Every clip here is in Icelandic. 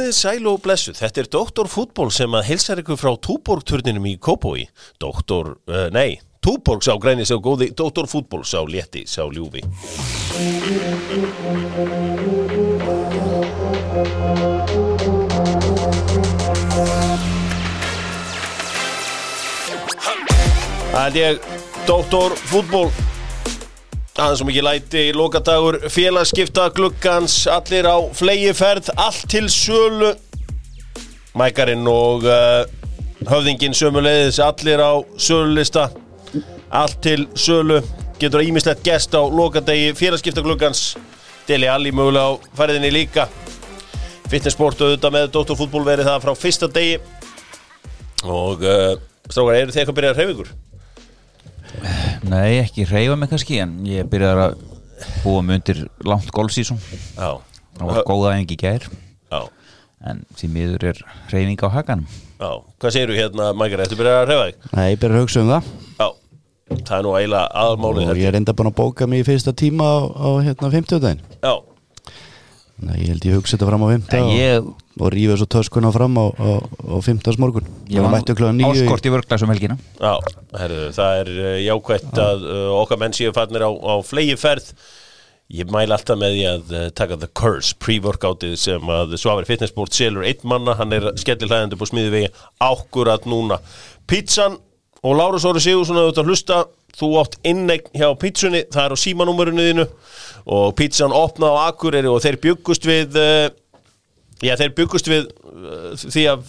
Komið sæl og blessu, þetta er Doktor Fútból sem að heilsar ykkur frá Túborg-turninum í Kópói. Doktor, uh, nei, Túborg sá græni sá góði, Doktor Fútból sá létti, sá ljúfi. Það er ég, Doktor Fútból aðeins og mikið læti, lokadagur félagskipta gluggans, allir á flegiferð, allt til sölu. Mækarinn og uh, höfðingin sömuleiðis, allir á sölulista allt til sölu. Getur að ímislegt gest á lokadegi félagskipta gluggans. Deli allir mögulega á færðinni líka. Fitnessport auðvitað með Dóttorfútból verið það frá fyrsta degi. Og uh, strákar, eru þið eitthvað að byrja að hreyfa ykkur? Nei, ekki reyfa mig kannski en ég byrjaði að búa mig undir langt golfsísum. Það var góða engi gær. Já, en því miður er reyfing á hakanum. Já. Hvað segirðu hérna, Mækar, ertu byrjað að hreyfa þig? Nei, ég byrja að hugsa um það. Já, það er nú eiginlega þetta ég er enda búin að bóka mig í fyrsta tíma á, á hérna 50 daginn Já, Að ég held ég hugsa þetta fram á 50 En og, ég, og rífa svo töskuna fram á, á, á 50 morgun áskort í vörglasum helgina. Já, herðu, það er uh, jákvætt að uh, okkar menn séu fannir á, á flegi ferð Ég mæla alltaf með því að uh, taka The Curse pre-workoutið sem að Svavar Fitnessport selur einn manna, hann er skellilhæðandi på smiðivegi ákkurat núna. Pizzan og Lárus Óri Sigursson að þetta hlusta, þú átt innegn hjá pizzunni, það er á símanúmerinu þínu og pizzan opnað á Akureyri og þeir byggust við uh, Já, þeir byggust við uh, því að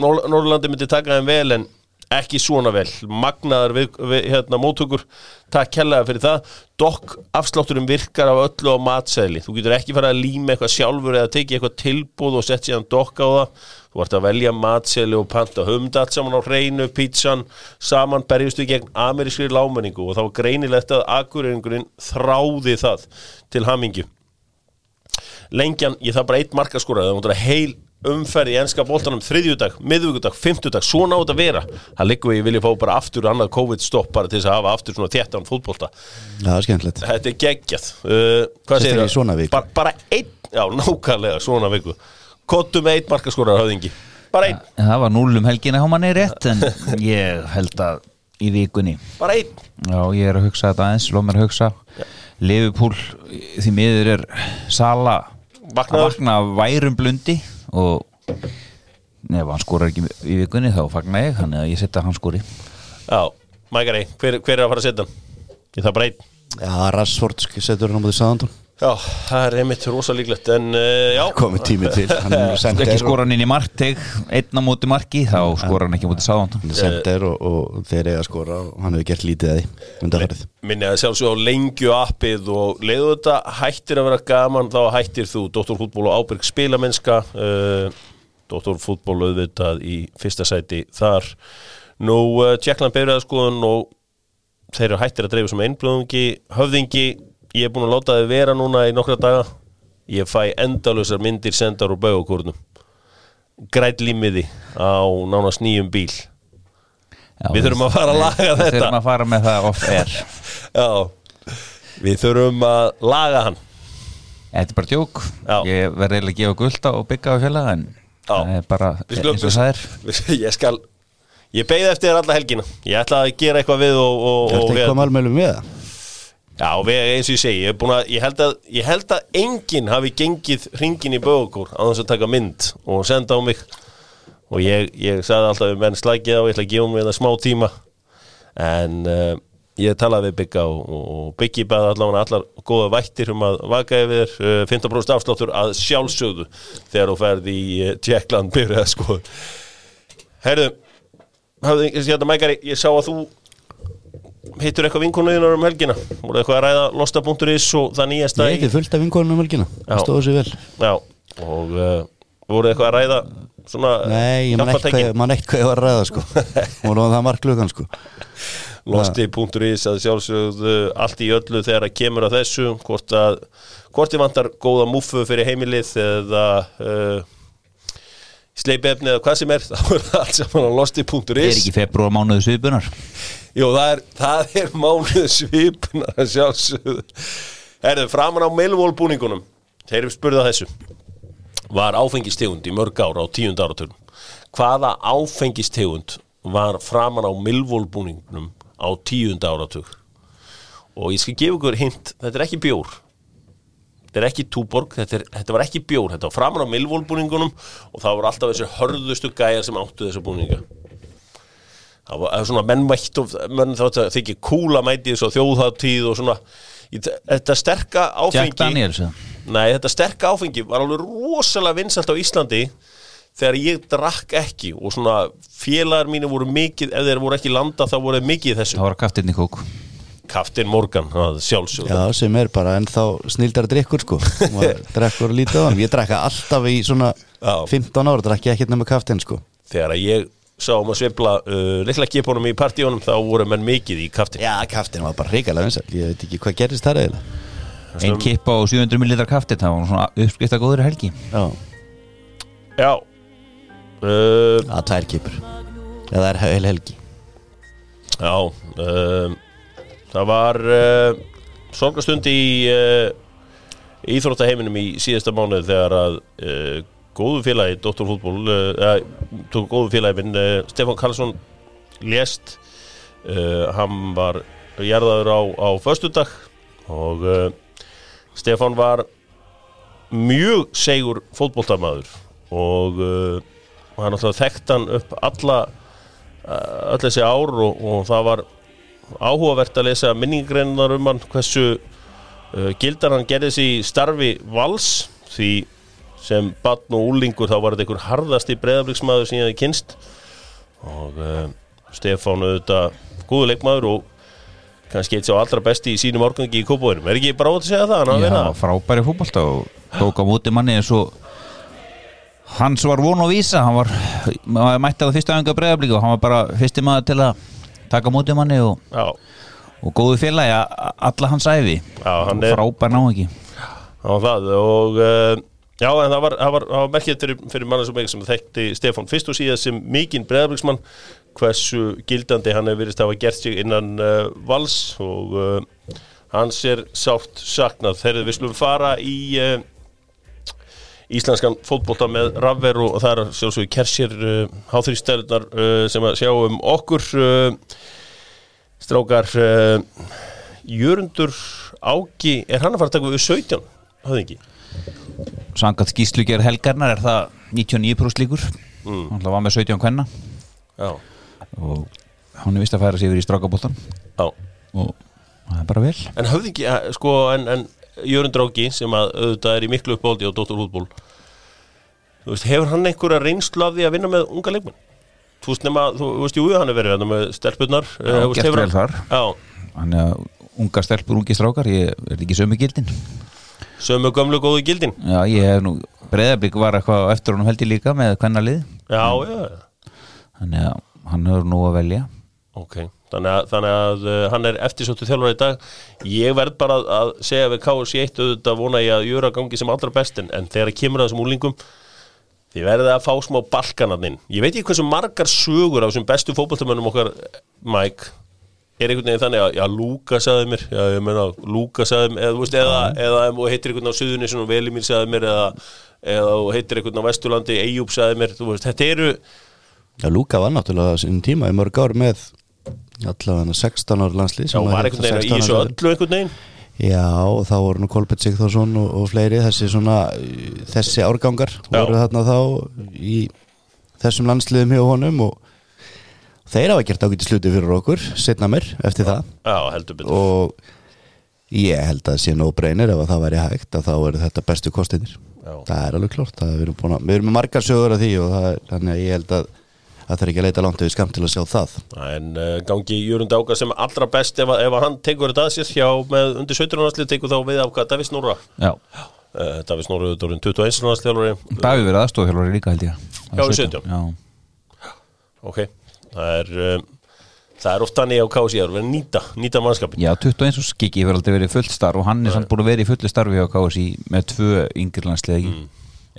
Nor Norrlandi myndi taka þeim vel en ekki svona vel. Magnaðar við, við hérna móttökur. Takk kærlega fyrir það. Dokk afslátturum virkar af öllu á matsæli þú getur ekki fara að líma eitthvað sjálfur eða tekið eitthvað tilbúð og sett síðan dokk á það. Þú vart að velja matsæli og panta humd allt saman á hreinu, pizzan saman berjustu gegn amerískri lámenningu og þá var greinilegt að akureyringurinn þráði það til hamingju. Lengjan, ég það bara eitt markaskóra það að heil umferð í enska bóltanum þriðjudag, miðvíkudag, fymtudag svona á þetta að vera, það liggur við ég vilja fá bara aftur annað COVID-stopp bara til þess að hafa aftur svona þéttan fótbólta, Já, það er skemmtilegt. Þetta er geggjað. Uh, hvað segir viku. bara, bara einn, já nákvæmlega svona viku, kottu með eitt markaskóra höfðingi, bara einn, Það var núl um helgina á manni rétt en ég held að í vikunni. Bara einn. Já, ég er að hugsa þetta aðeins, lóð mér að hugsa. Liverpool, því miður er Sala vakna værum blundi og ef hann skorar ekki í vikunni þá fagna ég, þannig að ég setja hann skori. Já, Mækari, hver, hver er að fara að setja hann? ég það bara einn Já, Rassford setur hann á móti Sáðantón já, það er einmitt rosa líklegt en uh, já, komið tími til ekki skora hann inn í markteg einn á móti marki, þá skora hann ekki móti sáðan er sendir og, og þeir eiga að skora og hann hefur gert lítið að því undarfærið minni að sjálfsög á lengju appið og leiðu þetta hættir að vera gaman þá hættir þú Dóttorfútból og Ábyrg spilamennska uh, Dóttorfútból auðvitað í fyrsta sæti þar. Nú uh, Tjekkland byrjaði skoðun og þeir eru hættir að dreifa sem einblöðungi höfðingi, ég er búin að láta þið vera núna í nokkra daga. Ég fæ endalusar myndir sendar úr baugakórnum græt límiði á nánast nýjum bíl. Við þurfum að fara að laga Við þetta. þurfum að fara með það off air. Já, við þurfum að laga hann. Þetta er bara tjók Já. Ég verði eiginlega að gefa gulda og byggja á fjöla en Já. það er bara Við skulum- eins og það er. við- Ég skal Ég beigði eftir þér alla helgina. Ég ætla að gera eitthvað við og, og, og eitthvað málmælum við það? Já, við, eins og ég segi Ég, að, ég, held að, ég held að enginn hafi gengið hringin í bögokór á þess að taka mynd og senda á mig. Og ég, ég sagði alltaf við menn slækið á, ég ætla að gefa mig það smá tíma. En uh, ég talaði við Bygga og, og Byggi bæði allavega allar góða vættir um að vaka yfir uh, 15% afsláttur að sjálfsögðu þegar þú ferð í uh, Tjekkland byrjað sko Herðu, hafði, hérna Mækari, ég sá að þú hittur eitthvað vinkonuðinar um helgina? Voru eitthvað að ræða losta.is og það nýjasta Ég heiti fullt af vinkonum um helgina. Það stóðu sér vel. Já, og uh, voru eitthvað að ræða svona Nei, ég man hjálpartæki? eitthvað, man ég var að ræða sko. Nú var það marklugan sko. Losti.is að sjálfsögðu allt í öllu þegar að kemur að þessu hvort að hvort þið vantar góða múfu fyrir heimilið eða uh, sleipefni eða hvað sem er þá er það allt saman á Er losti.is ekki februar mánuðu sviðbunar Jú, það er, það er mánuð svipuna að sjálfsögðu. Herðu, framan á Millwall búningunum Þeir eru spurða þessu. Var áfengistegund í mörg ára á tíund áratögnum hvaða áfengistegund var framan á milvólbúningnum á tíund áratug? Og ég skal gefa ykkur hint þetta er ekki bjór þetta er ekki túborg, þetta, þetta var ekki bjór þetta var framan á milvólbúningunum og það voru alltaf þessi hörðustu gæjar sem áttu þessu búninga. Það var svona menn mætt og menn þátt að þykja kúla mæti þessu á þjóðháttíð og svona. Þetta sterka áfengi? Nei, þetta sterka áfengi var alveg rosalega vinsalt á Íslandi þegar ég drakk ekki og svona félagar mínu voru mikið ef þeir voru ekki landa þá voru mikið þessu. Það var kaftinni kók Kaftin Morgan, það sjálfsög Já, sem er bara ennþá snildar drikkur sko. Maður drekkur lítið á hann. Ég drekka alltaf í svona Já. 15 ára drekki ekkert nema kaftin sko. Þegar að ég sá um að svifla uh, litla kipunum í partíunum þá voru menn mikið í kaftin Já, kaftin var bara reikalega vinsæl ég veit ekki hvað gerist þar eiginlega. Einn kippa og 700 ml kaftin Það var svona uppskrift að góður helgi. Já, Já. Uh, það tvær kipur eða er heil helgi. Já uh, Það var uh, sorgastund í uh, íþróttaheiminum í síðasta mánuð þegar að uh, góðu félagi Dr. Fútból tók góðu félagi minn Stefán Karlsson lést hann var jarðaður á, á föstudag og Stefán var mjög segur fótboltamaður og hann alltaf þekkt hann upp alla öll þessi ár og, og það var áhugavert að lesa minningreinar um hann hversu uh, gildar hann gerði sig í starfi vals því sem batn og úlingur þá var þetta einhver harðasti breðabliksmaður sem ég hefði kynst og uh, Stefán auðvitað góðu leikmaður og kannski eitt sá allra besti í sínum árgangi í kópóðinum er ekki bara ótt að segja það? Já, það? frábæri fútbolta og tók á móti manni eins og hans var von og vísa hann var, maður mætti á fyrsta önga breyðablík og hann var bara fyrsti maður til að taka á móti manni og, og góðu félagi alla hans æfi frábær ná ekki var það og uh, já, en það var, var, var merkið fyrir, fyrir manna sem mig sem þekkti Stefán fyrst og síðan sem mikinn breðabliksmann hversu gildandi hann hefur verið að hafa gert sig innan uh, vals og uh, hans er sátt saknað. Þegar við slum fara í íslenskan fótbolta með rafver og það er sjálfsögur kersir uh, háþrýstælunar uh, sem að sjá um okkur uh, strákar uh, Jörundur Áki er hann að fara að taka við 17 hafði ekki? Sangat skýslugjör helgarnar er það 99% líkur. Mm. hann var með 17 kvenna. Já, og hann er vist að færa sig yfir í strákaboltan já. Og það er bara vel. En höfði ekki, eh, sko, en, en Jörund Dráki sem að auðvitað er í miklu uppbóldi á Dóttur Hútból Þú veist, hefur hann einhverja reynslu af því að vinna með unga leikmenn? Þú veist, nema, þú veist, jú, hann er verið hérna með stelpunnar Já, eh, gert hefur vel hann- þar. Hann er unga stelpur, ungi strákar ég er ekki sömu gildin? Sömu gömlu góðu gildin. Já, ég hef nú, breyðablík var eitthvað eftir honum held ég líka með kvenna lið Já, já, þannig að hann hefur nú að velja. Ok Þannig að, þannig að uh, hann er eftirsóttu þjálfur í dag. Ég verð bara að, að segja við KSC 1 auðvitað vona ég að jöra gangi sem allra best en, þegar kemur að þessum úlingum Þið verðið að fá smá balkanarninn Ég veit ekki hversu margar sögur af þessum bestu fótboltamönnum okkar Mike er einhvern veginn þannig að, já, Lúka sagði mér já, ég meina, Lúka sagði mér eða, veist, eða, eða, þú heitir einhvern á Suðunissun og Velimír sagði mér eða, eða heitir einhvern á Vesturlandi, Eyjúb sagði mér þú veist, þetta eru Já, Lúka var náttúrulega á sínum tíma í mörg ár með allavega 16 ára landslið já, var einhvern veginn í þessu öllu einhvern veginn Já, og þá voru nú Kolbett Sigþórsson og, og fleiri þessi svona uh, þessi árgangar Já. voru þarna þá í þessum landsliðum hjá honum og þeir hafa gert ágæti sluti fyrir okkur setna mér eftir það já, heldur betur og ég held að sé nóg breynir ef að það væri hægt að þá eru þetta bestu kostinir Já. það er alveg klart að við erum, búin að, við erum með margar sögur af því og það, er- þannig að ég held að það þarf ekki að leita langt við skamt til að sjá það. En uh, gangi Jörund Áka sem allra best ef, að- ef að hann tekur þetta að sér hjá með undir 17 ára tekur þá við af hvað? David Snorra? Já, uh, David Snorra er orðinn 21 ára þjálfari Davíð verið aðstofþjálfari líka held ég Já, við 17. já, Ok, það er uh, það er oft þannig á KSI að vera nýta, nýta mannskapin já 21 og skikki hefur aldrei verið fullt starf og hann er samt búin að vera í fullu starfi hjá KSI með tvö yngirlandslega mm.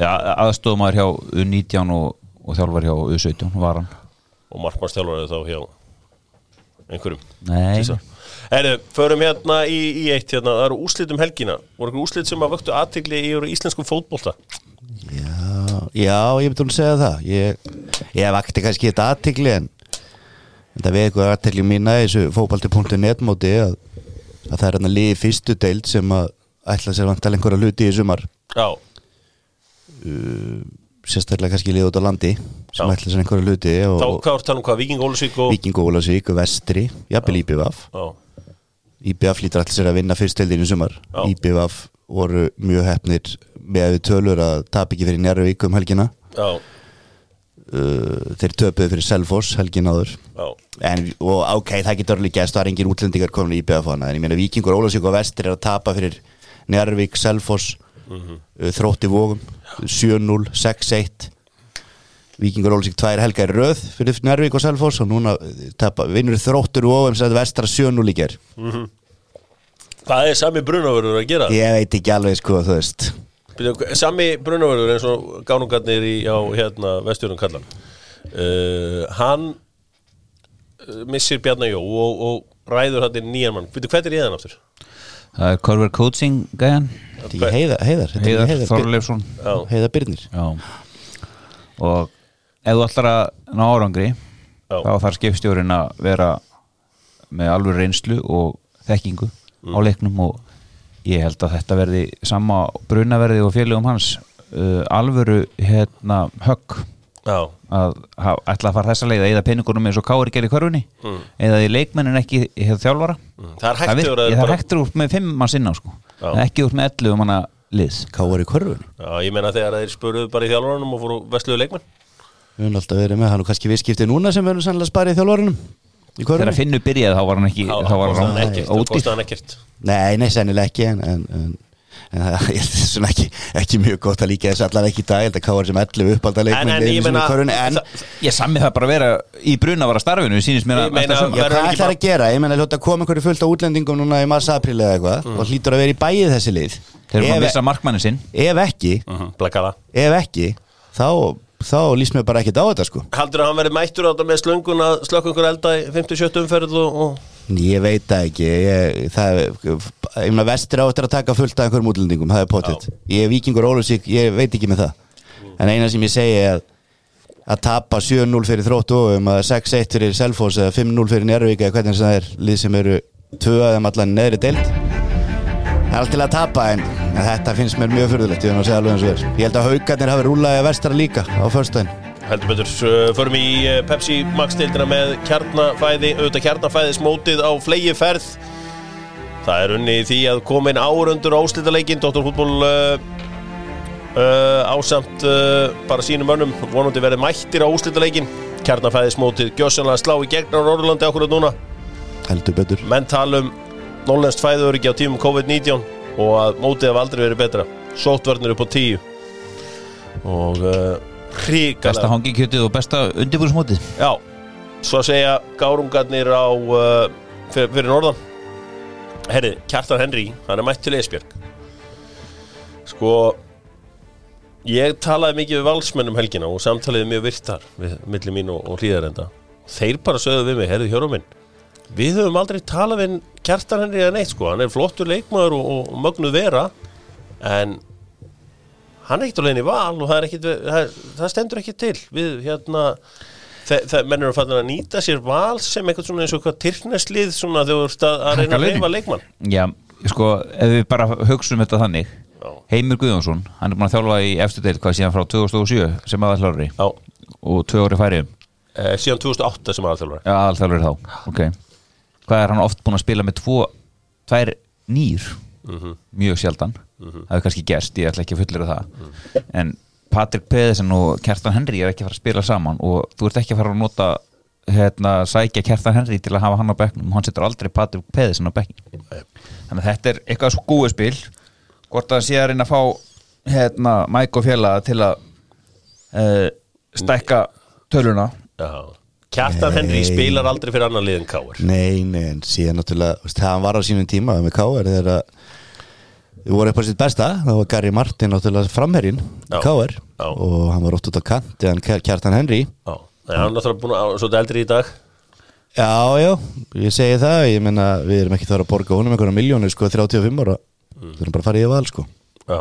já, aðstofmaður hjá U19 og, og þjálfar hjá U17 var hann. Og markmannstjálfari þá hjá einhverjum? Nei. Herru, förum hérna í, í eitt hérna, það eru úrslit um helgina. Voru einhver úrslit sem að vöktu aðtegli í íslenskum fótbolta? Já, já, ég myndi hún að segja það. Ég, ég vakti kannski þetta aðtikli en þetta við eitthvað aðtikli mína í þessu fókbalti.net móti að, að það er hann að liði fyrstu deild sem að ætla sér vantal einhverja hluti í sumar. Já, sérstaklega kannski liði út á landi sem ætla sér einhverja hluti þá hvað er talað um hvað, Víking Ólusvík og Viking Ólasvík og Vestri, jafnvel IBVF IBVF lítur allir sér að vinna fyrst deildin í sumar. IBVF voru mjög hefnir með tölur að tap ekki fyrir Njárvík um helgina. Uh, þeir töpuðu fyrir Selfoss helgin áður. En, og ok, það getur alveg gæst það er engin útlendingar komin í hana en ég meina Víkingur, Ólasvík og Vestir er að tapa fyrir Njárvík, Selfoss Mhm. uh, þrótti vógum 7-0, 6-1 Víkingur, Ólasvík, tvær helga í röð fyrir Njárvík og Selfoss og núna uh, tapa, vinnur þróttur vógum sem þetta vestra 7-0 í ger Hvað er sami brunavörður að gera? ég veit ekki alveg sko þú veist Sami brunavörður eins og gánungarnir í, á hérna, vestjörnum kallan uh, Hann uh, missir Bjarnar Jó og, og ræður hann nýjan mann Byrju, hvað er í þann aftur? Það er Corver Coaching er heiðar, heiðar, Heiðar heiðar, heiðar Byrnir. Já. Og ef þú ætlar að ná árangri Já. þá þarf skipstjórin að vera með alveg reynslu og þekkingu á Mm. leiknum og ég held að þetta verði sama brunaverði og félögum hans. Uh, alvöru hérna högg já, að ætla að fara þessa leið eða peningunum eins og Kári gerði í körfunni Mm. eða í leikmennin ekki í þjálfara. Mm. Það er það, hægt virk, að vera það er bara- hægtur úr með fimm mann sinna sko. Ekki úr með 11 manna liðs í korfun Já, ég meina þegar þeir spurðu bara í þjálfarunum og fóru vestluðu leikmenn. Við höfum alltaf verið með hann og kannski viðskipti núna sem við höfum sannlega sparið í þjálfarunum í þegar Finnur byrjaði þá var hann ekki Þá þá var hann ekkert. Nei, nei, sennilega ekki en, en, en, en það er svona ekki, ekki mjög gott að líka þess allavega ekki í dag ég held að Káar sem 11 uppalda En- ég það- ég sammi það bara að vera í bruna að starfinu sínist mér að verður hvað ekki að gera? Ég menna, hljóta að koma einhverju fullt á útlendingum núna í mars april eða eitthvað Mm. og hlýtur að vera í bæið þessi lið þeir eru að missa markmannin sinn ef ekki, Blakala ef ekki þá, þá líst mér bara ekkert á þetta sko Haldur að hann verið mættur á þetta með slöngun að slökk einhver elda í 57 umferð og, og Ég veit það ekki ég, það, ég meina vestir á eftir að taka fullt af einhverjum útlendingum, það er pottitt Ég er vikingur Ólusík, ég veit ekki með það. En eina sem ég segi er að að tapa 7-0 fyrir þróttu um að 6-1 fyrir Selfoss eða 5-0 fyrir Njárvík eða hvernig það er lið sem eru tvö að þeim allan neðri deild. Það er allt til að tapa en, þetta finnst mér mjög fyrðulegt ég, ég held að haugarnir hafi rúlaði að vestra líka á föstudaginn heldur betur uh, förum í uh, Pepsi Max deildina með kjarnafæði auðvitað kjarnafæðismótið á flegi ferð það er unni því að komin árundur áslitaleikin Dr. Fútból uh, uh, ásamt uh, bara sínum mönnum vonandi verið mættir á úslitaleikin kjarnafæðismótið gjössanlega slá í gegn á Norrlandi okkur núna. Heldur betur. Menn tala um nólenst fæðuröryggi á tímum COVID-19 og að mótið hef aldrei verið betra. Sótvarnir upp á tíu. Og uh, besta hríkala hangikjötið og besta undirbúrsmótið já, svo að segja gárungarnir á uh, fyrir, fyrir norðan. Herri, Kjartan Henry, hann er mætt til Esbjörg. Sko ég talaði mikið við valsmennum helgina og samtaliði mjög virtar við milli mín og, og hlýðarenda þeir bara sögðu við mig, herri hjórum minn við höfum aldrei talað við Kjartan Henry eða neitt sko, hann er flottur leikmaður og, og, mögnuð vera en hann er ekkert leiðin í val og það, er ekkit, það, það stendur ekki til við hérna það, það, menn eru fannin að nýta sér val sem eitthvað svona eins og eitthvað tyrkneslið svona þegar þú ert að, að reyna að reyfa leikmann. Já, sko, ef við bara hugsunum þetta þannig Já. Heimir Guðjónsson, hann er búin að þjálfa í eftir deild hvað síðan frá 2007 sem aðalþjálfari? Já, og tvö ári færi eh, síðan 2008 sem aðalþjálfari. Já, aðalþjálfari þá, ok. Hvað er hann oft búin að spila með tvo tvær nýr mjög sjaldan, það hefur kannski gerst ég ætla ekki að fullera það. En Patrik Peðisen og Kjartan Henry er ekki að fara að spila saman og þú ert ekki að fara að nota hérna, sækja Kjartan Henry til að hafa hann á bekknum. Hann setur aldrei Patrik Peðisen á bekkin þannig að þetta er eitthvað svo gúið spil. Hvort að það sé að reyna að fá hérna, Mike og Fjalla til að uh, stækka töluna. Já. Kjartan Henry spilar aldrei fyrir annan lið en Káir Nei, nei, en síðan náttúrulega það var á sínum tíma með K.R. þegar að við vorum upp á sitt besta þá var Gary Martin náttúrulega framherrin. Já. og hann var ótt út á kant en Kjartan Henry. Já, hann er náttúrulega búin að svo eldri í dag. Já, já, ég segi það ég menna við erum ekki þar að borga honum einhverja miljónir sko 35 ára. Við erum bara að fara í val sko. Já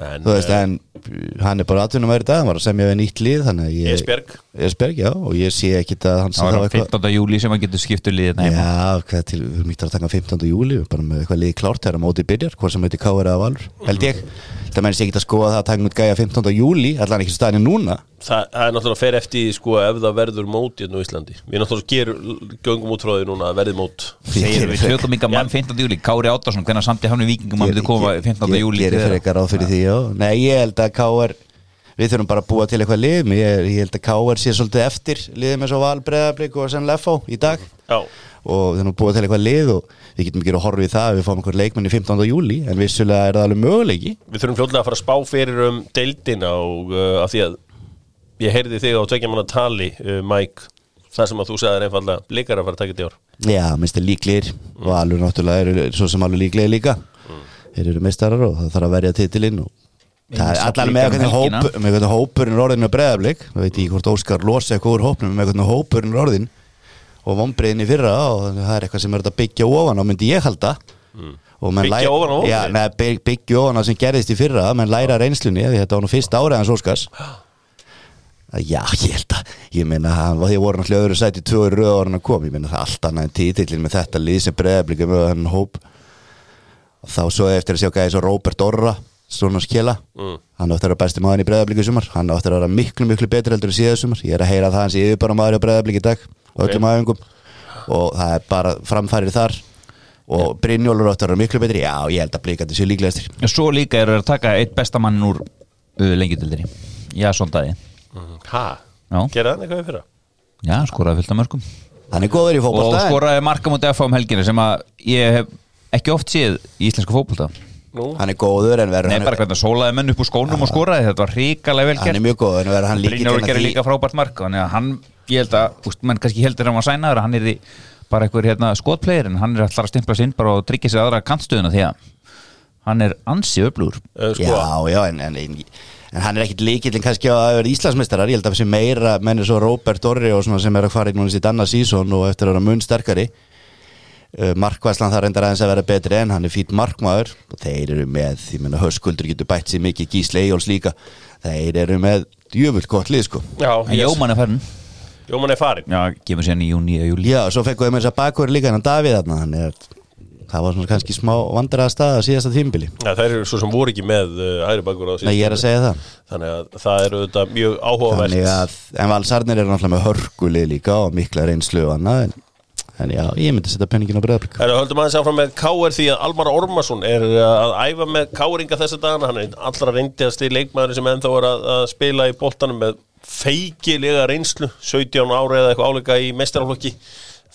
En, þú veist, en hann er bara atvinnum í dag, hann var að semja við nýtt lið að Esbjerg. Esbjerg, já, og ég sé ekki að hann Það þá var á eitthvað 15. júli sem að getur skiptu heima Já, hvað til, við ítt að taka 15. júli bara með eitthvað liði klárt þegar mótið byrjar hvort sem heitir eða Valur, held ég það menn sé ekki að skoða það að taka út gæja 15. júli allan ekki staðinu núna það, það er náttúrulega fer eftir því, sko ef það verður mót hérna á Íslandi við náttúrulega gerum, göngum út frá því núna að verði mót Segir við tökum ykkar mann 15. júli Kári Áttarsson, hvernig samt ég hann við vikingum að myndi koma 15. Ég- júli Ég gerir fyrir eitthvað ráð fyrir því, já Nei, ég held að Káur við þurfum bara að búa til eitthvað lið. Ég, ég held að Káur sé svolítið eftir liðið með svo Val, Breiðablík og sen Leffó í dag. Já, og við þurfum að búa til eitthvað lið og við getum ekki að horfa í það að við fáum einhver leikmenn í 15. júli en vissulega er það alveg möguleiki. Við þurfum fljóðlega að fara að spá fyrir um deildina og uh, af því að ég heyrði þig á tvekja manna tali uh, Mike, þar sem að þú sagðir einfallega blikar að fara að taka þetta í ár. Já, minnst er líklegir og alveg náttúrulega eru svo sem alveg líklegir líka þeir eru meistarar og það þarf að verja titilinn og það er og allar með helgina. hóp, með hópurinn orðin með breðablík það veit ég hvort Óskar losa eitthvað úr hópnum með hvernig hópurinn orðin og vombriðin í fyrra og það er eitthvað sem er að byggja ofan á myndi ég halda. Og menn Byggja ofan á hópinn? Já, neð, bygg, byggja ofan á sem gerðist í fyrra menn læra reynslunni, því þetta var nú fyrst árið hans Óskars. Já, ég held að, ég meina hann var því að voru náttúrulega öðru sæti tvö í röða ára hann kom, ég meina það er allt annað en títillin með þetta lið sem breðablika með hann hóp og þá svo eftir að sjá gæði svo Róbert Orra svona skila, Mm. hann áttur að vera besti maður í breðablika sumar, hann áttur að vera miklu miklu betri heldur en síðað sumar, ég er að heyra að það hans yfir bara maður í breðablika í dag og öllum Ok. aðingum og það er bara framfærið þar. Og Brynjólfur áttur að vera miklu betri, já ég held að blikandi séu líklegastir. Svo líka eru að taka eitt bestamannin úr uh, lengjutildinni Já, sondaði. Ha, Já. gera það eitthvað í fyrra? Já, skoraði fullt af mörgum hann er góður í Og fótbolta en- skoraði marka mútið FH um helgina sem að ég hef ekki oft séð í íslenska fótbolta. Nú, hann er góður en verður Nei, hann- bara hvernig að sólaði menn upp úr skónum og skoraði Þetta var ríkalega vel hann er gert. mjög góður en verður hann líka Brynjóri gerir líka frábært mark Þannig að hann, ég held að, úst, menn kannski heldur hann var sænaður að hann er bara einhver hérna, skotplegir en hann er alltaf að stimpla sinn bara og tryggja sér aðra kantstöðuna því að hann er ansi öflugur. Uh, sko, Já, já, en, en, en, en hann er ekkit líkillin kannski að vera Íslandsmeistarar, ég held að þessi meira menn er svo Robert Orri og svona sem er að fara í núna sitt annað sísón og eftir að vera mun sterkari Markvæslan þar reyndar aðeins að vera betri en hann er fýtt markmaður. Og þeir eru með, ég menna höskuldur getur bætt sér mikið Gísle Eyjóls líka. Þeir eru með djöfult gott lið sko. Já. Jómann er farin Jómann er farin Já, gefur sér í júni eða júli Já, svo fekkum við með þess að bakverð líka en Davíð þarna, þannig að það var svona kannski smá vandræða staða síðasta tímbili Já, þær eru svo sem voru ekki með uh, hægri bakur á Nei, ég er að segja það. Þannig að það eru þetta mjög áhugavert. Þannig að, en Valsarnir eru náttúrulega með hörgulið líka og mikla reynslu og annað en, en já, ég myndi setja penningin á er höldum aðeins áfram með K.R. því að Almar Ormarsson er að æfa með K.R.inga þessa dagana, hann er allra reyndjasti leikmaður sem ennþá er að, að spila í boltanum með feikilega reynslu 17 ára eða eitthvað áleika í mestaraflokki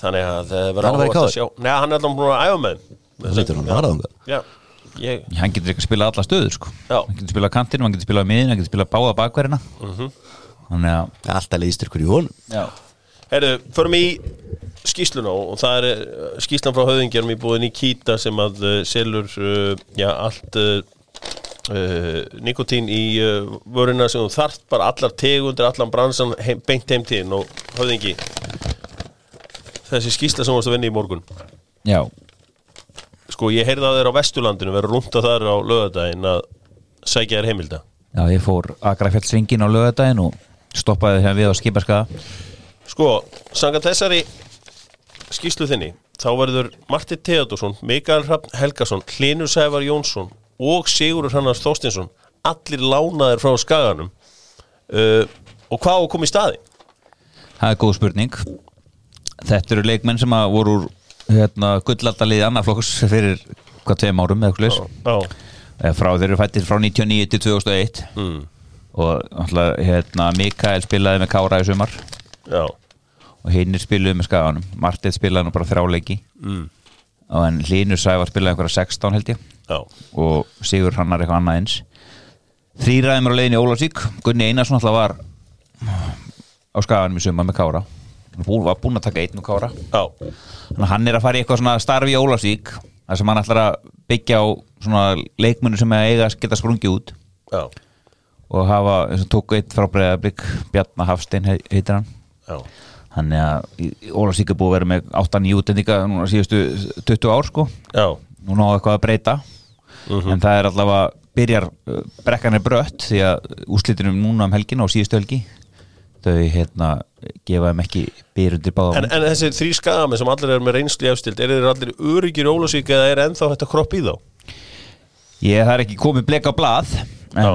þannig að það verður var í áhugavert að sjá. Nei, hann er alltaf búin að æfa með. Það lítur hann að fara þangað. Já, ég, Hann getur ekki að spila alla stöður sko. Hann getur spila kantinu, hann getur spila miðin Hann getur spila báða bakverðina. Þannig að Alltaf í honum. Já Herru, förum í skýsluna og það er uh, skýslan frá höfðingjarum í búin í Kýta sem að uh, selur uh, já, allt uh, nikotín í uh, vöruna sem þú þarft bara allar tegundir, allan bransan heim, beint heim til þín. Og höfðingi þessi skýsla sem varst að vinna í morgun. Já, sko ég heyrði að þeir á Vesturlandinu verður rúnta þar á lögadaginn að sækja þér heimilda. Já ég fór Akrafjallsringin á lögadaginn og stoppaði þegar við á skipaskaða Sko, samkvæmt þessari skýslu þinni, þá verður Martin Theodorsson, Mikael Hrafn Helgason Hlinur Sævar Jónsson og Sigurur Hannars Þorstinsson allir lánaðir frá skaganum uh, og hvað koma í staði? Það er góð spurning. Þetta eru leikmenn sem að voru hérna, gullaldarliði annarflokks fyrir hvað tveim árum eða eitthvað leys frá þeir eru fættir frá 99 til 2001 mm, og hérna, Mikael spilaði með Kára í sumar. Já, og hinnir spiluði með skaganum. Martið spilaði nú bara þrjáleiki mm, og en Hlynur Sævar spilaði einhverja 16 held ég. Já, og Sigur Hannar eitthvað annað eins. Þrýræðum er á leiðin í Ólafsvík. Gunni Einarsson alltaf var á skaganum í sumar með Kára. Bú- var búinn að taka einn og Kára. Já, þannig að hann er að fara í eitthvað svona starfi í Ólafsvík þar sem hann ætlar að byggja á svona leikmunni sem eiga að geta sprungið út. Já, og hafa, eins og tók eitt frá Breiðablík Bjarnar Hafstein he- heitir hann þannig að Ólafsvík er búið að vera með 8-9 útendinga núna síðustu 20 ár sko. Já, núna á eitthvað að breyta. En það er allavega byrjar uh, brekkan er brött því að úslitinum núna um helgina og síðustu helgi þau hérna gefa þeim ekki byrjundir báða En, en þessi þrý skami sem allir eru með reynslu í efstild, eru þeir allir öryggir Ólasvík eða er ennþá þetta kropp í þá? Ég, það er ekki komið blek á blað en Já.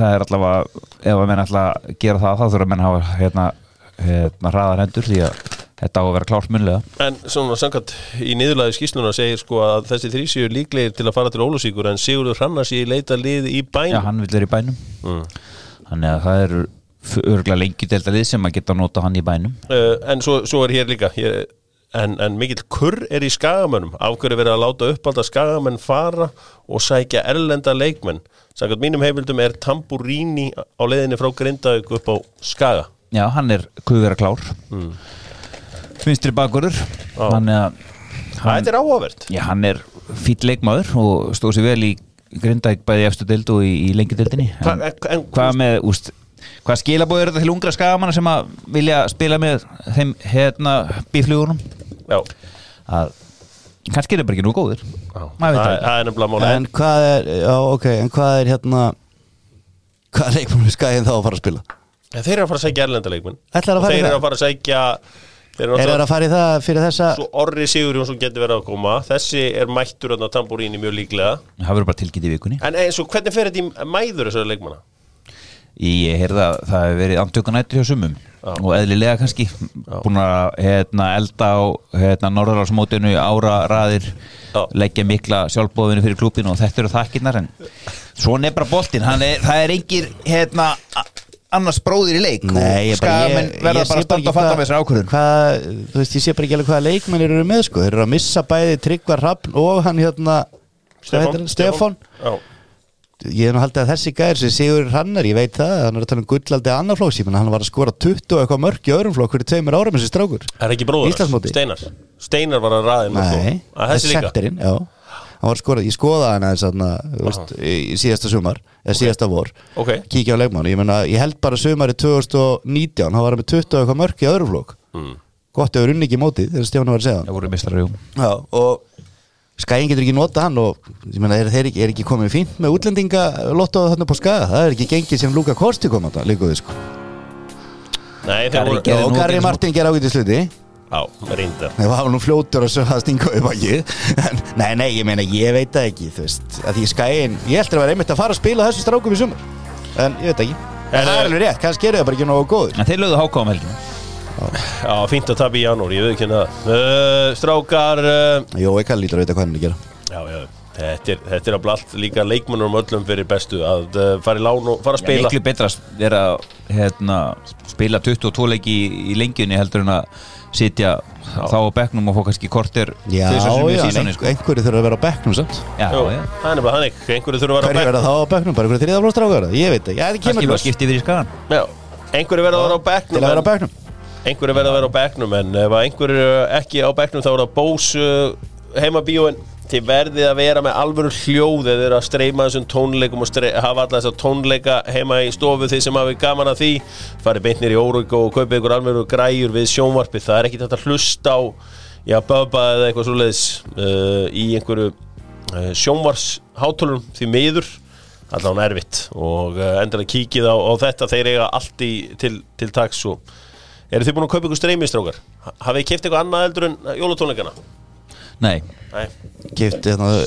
það er allavega ef að menn að gera það þá þurfa menn að hafa hérna hraðar hendur því að þetta á að vera klárt munlega En svona samkvæmt í niðurlæði skýsluna segir sko að þessi þrý séu líklegir til að fara til Ólasvíkur en Sigurður Hrannar sé í leita lið í bæn Já, hann vil vera í bænum. Mm. þannig að það eru örgulega lengi delta lið sem að geta að nota hann í bænum. Uh, En svo, svo er hér líka hér, en, en mikill kurr er í skagamönnum. Af hverju er verið að láta uppálda skagamenn fara og sækja erlenda leikmenn? Samkvæmt mínum heimildum er Tamburini á leiðinni frá Grindavík upp á Skaga Já, hann er kuvera klár. Mm. Vinstri bakurur Þannig að hann, Þetta er áhugavert. Já, hann er fýtt leikmaður og stóð sér vel í Grindavík bæði efstu deild og í, í lengi deildinni. Hva, en, en, Hvað með, úst Hvað skilabóð er þetta til ungra skagamanna sem að vilja spila með þeim hérna bíflugunum Já, að kannski er það bara ekki nú góður já. Er En hvað er, já ok, en hvað er hérna Hvað leikmannum skæðin þá að fara að spila? En þeir eru að fara að sækja erlenda leikmenn. Ætlar að Og þeir eru að fara að sækja Þeir eru Er að að fara í það fyrir þessa Svo Orri Sigur Jónsson getur verið að koma. Þessi er mættur þarna Tamburini mjög líklega. Það verður bara tilkynnt í vikunni. En eins og hvernig fer þetta í mæður þessari leikmanna? Ég heyrði að það hefur verið andtökunættur hjá sumum. Já. og eðlilega kannski. Búin að hérna, elda á hérna, norðarársmótinu ára raðir Já. leggja mikla sjálfbóðinu fyrir klúbinu og þetta eru þakkirnar en svona er bara boltinn. Hann er, það er engir hérna, annars bróðir í leik. Nei, og skamenn verða bara að standa og fatta með þessar ákvörðun. hvað, þú veist, ég sé bara ekki alveg hvaða leikmennir eru með, sko, þeir eru að missa bæði Tryggvar Hrafn og hann hérna? Stefán. Já, ég hef nú haldið að þessi gæðir sem Sigur Hrannar, ég veit það, hann er að tala um gullaldi annar flóks, ég menna hann var að skora 20 og eitthvað mörk í öðrum flokk fyrir tveimur árum þessi strákur. Er ekki bróður hans? Íslandsmóti. Steinar. Steinar var að raðin Nei, að þessi líka hann var að skora, ég skoða hann aðeins þú veist, í, í síðasta sumar eða síðasta vor, Ok, kíkja á leikmann ég menna, ég held bara sumari 2019 hann var með 20 og eitthvað mörk í öðrum flokk. Mm. gott ef unni ekki mótið, þegar Stefán var að segja það. Voru mistrar jú Já, og Skæin getur ekki nota hann og ég meina, er þeir ekki, er ekki komið fínt með útlendinga lottoðu þarna på Skaga, það er ekki gengið sem Luka Kosti kom þetta, líka við sko. Nei, Garri voru gerði og Garri ekki Martin ger ágætið sluti Já, reynda það var nú fljótur að að stinga upp ekki en, nei, nei, ég meina, ég veit það ekki þú veist, að því Skæin, ég heldur að vera einmitt að fara að spila þessu strákum í sumar. En ég veit ekki, En, það eh, er alveg rétt kannski eru það bara ekki nógu góður en þeir lögðu háká um helginu Já, fínt að tapa í janúar, ég veit ekki það uh, Strákar uh, Jó, ég kann lítur að vita hvað er að gera. Já, já, þetta er, þetta er að blalt líka leikmannum öllum fyrir bestu að uh, fara í lán og fara að Já, spila. miklu betra að vera hérna, spila 22 leiki í, í lengjunni heldur en að sitja þá á bekknum og fá kannski kortir Já, já, sísoni, sko. einhverju þurfa að vera á bekknum samt. Já, Jú, já. það er nefnilega þannig, einhverju þurfa að vera Hverju á verða þá á bekknum, bara einhverju þriðaflóstrákar ég veit það, já, það kannski kemur bara ljós. skipti yfir í skagan Já, einhverju verða að vera á til bekknum að vera á en- bekknum. Einhverju verða að vera á bekknum en ef einhverju ekki á bekknum þá er það bós uh, heimabíóin þið verðið að vera með alvöru hljóð eða eru að streyma þessum tónleikum og hafa alla þessar tónleika heima í stofu þið sem hafi gaman að því. Farið beintnir í Órug og kaupið ykkur alvöru græjur við sjónvarpið, það er ekki þetta að hlusta á já, böba eða eitthvað svoleiðis uh, í einhverju uh, sjónvarshátulum því miður. Allan erfitt. Og uh, endilega kíkið á, á þetta. Þeir eiga allt í, til, til taks og eru þið búin að kaupa ykkur streymistrákar? Nei, Kifti hérna uh,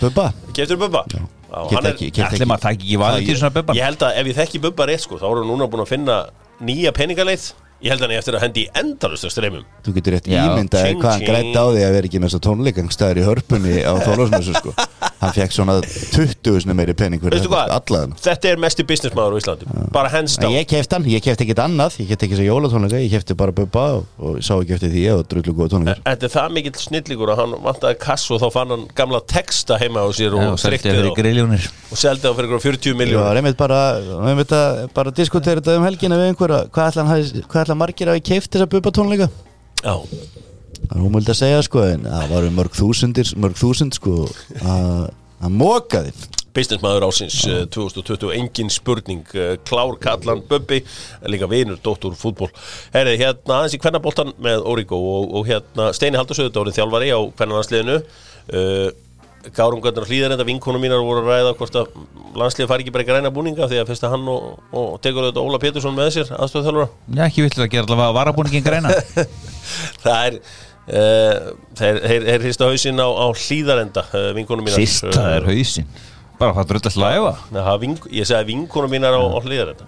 Bubba. Keftur Bubba? Er, ekki- ætli maður það ekki valið til svona bubba. Ég held að ef ég þekki Bubba rétt sko, þá eru núna búin að finna nýja peningaleið. Ég held að hann ég eftir að hendi í endalust á streymum. Þú getur rétt ímyndaði hvað hann grætt á því að vera ekki með þess að tónleikangstæður í hörpunni á Þólasmessu sko Hann fekk svona 20 sinni meiri? Allaðan Þetta er mesti businessmaður á Íslandi Bara hands down. ég kefti hann, ég kefti ekkert annað. Ég kefti ekki þess að jólatónleika, ég kefti bara Bubba og, og sá ekki eftir því og drullu góða tónleikar. Þetta er það mikill snillíkur að hann vantaði kass og þá fann hann gamla texta heima á sér og seldi strikti fyrir griljónir og seldi þá fyrir einhverjum 40 Ég miljónur var einmitt bara, bara að diskutera þetta um helgina við einhverja. Hvað ætla, margir að hafi keift þessa Bubba tónleika? Já, Það er umöld að segja sko en það var mörg þúsundir, mörg þúsund sko að að mókaði businessmaður ásins uh, 2020 engin spurning, uh, klár kallan Bubbi, líka vinur, dóttur fútból Herri, hérna aðeins í kvennaboltan með Origo og, og hérna Steini Haldursöðudóri þjálfari á kvennanansliðinu uh, Gárungarnir og hlýðar enda vinkonum mínar voru að ræða hvort að landslið fari ekki bara í græna búninga því að fyrst að hann og, og tekur þetta Óla Pétursson með sér aðstofþjálfura Já, ekki villu að gera allavega varabúningin greina það er þeir, þeir, þeir hrista hausinn á, á hlýðarenda uh, vinkonum mínar. Sista er hausinn. Bara það er alltaf læfa Aha, vink, ég sagði vinkonum mínar á, á hlýðarenda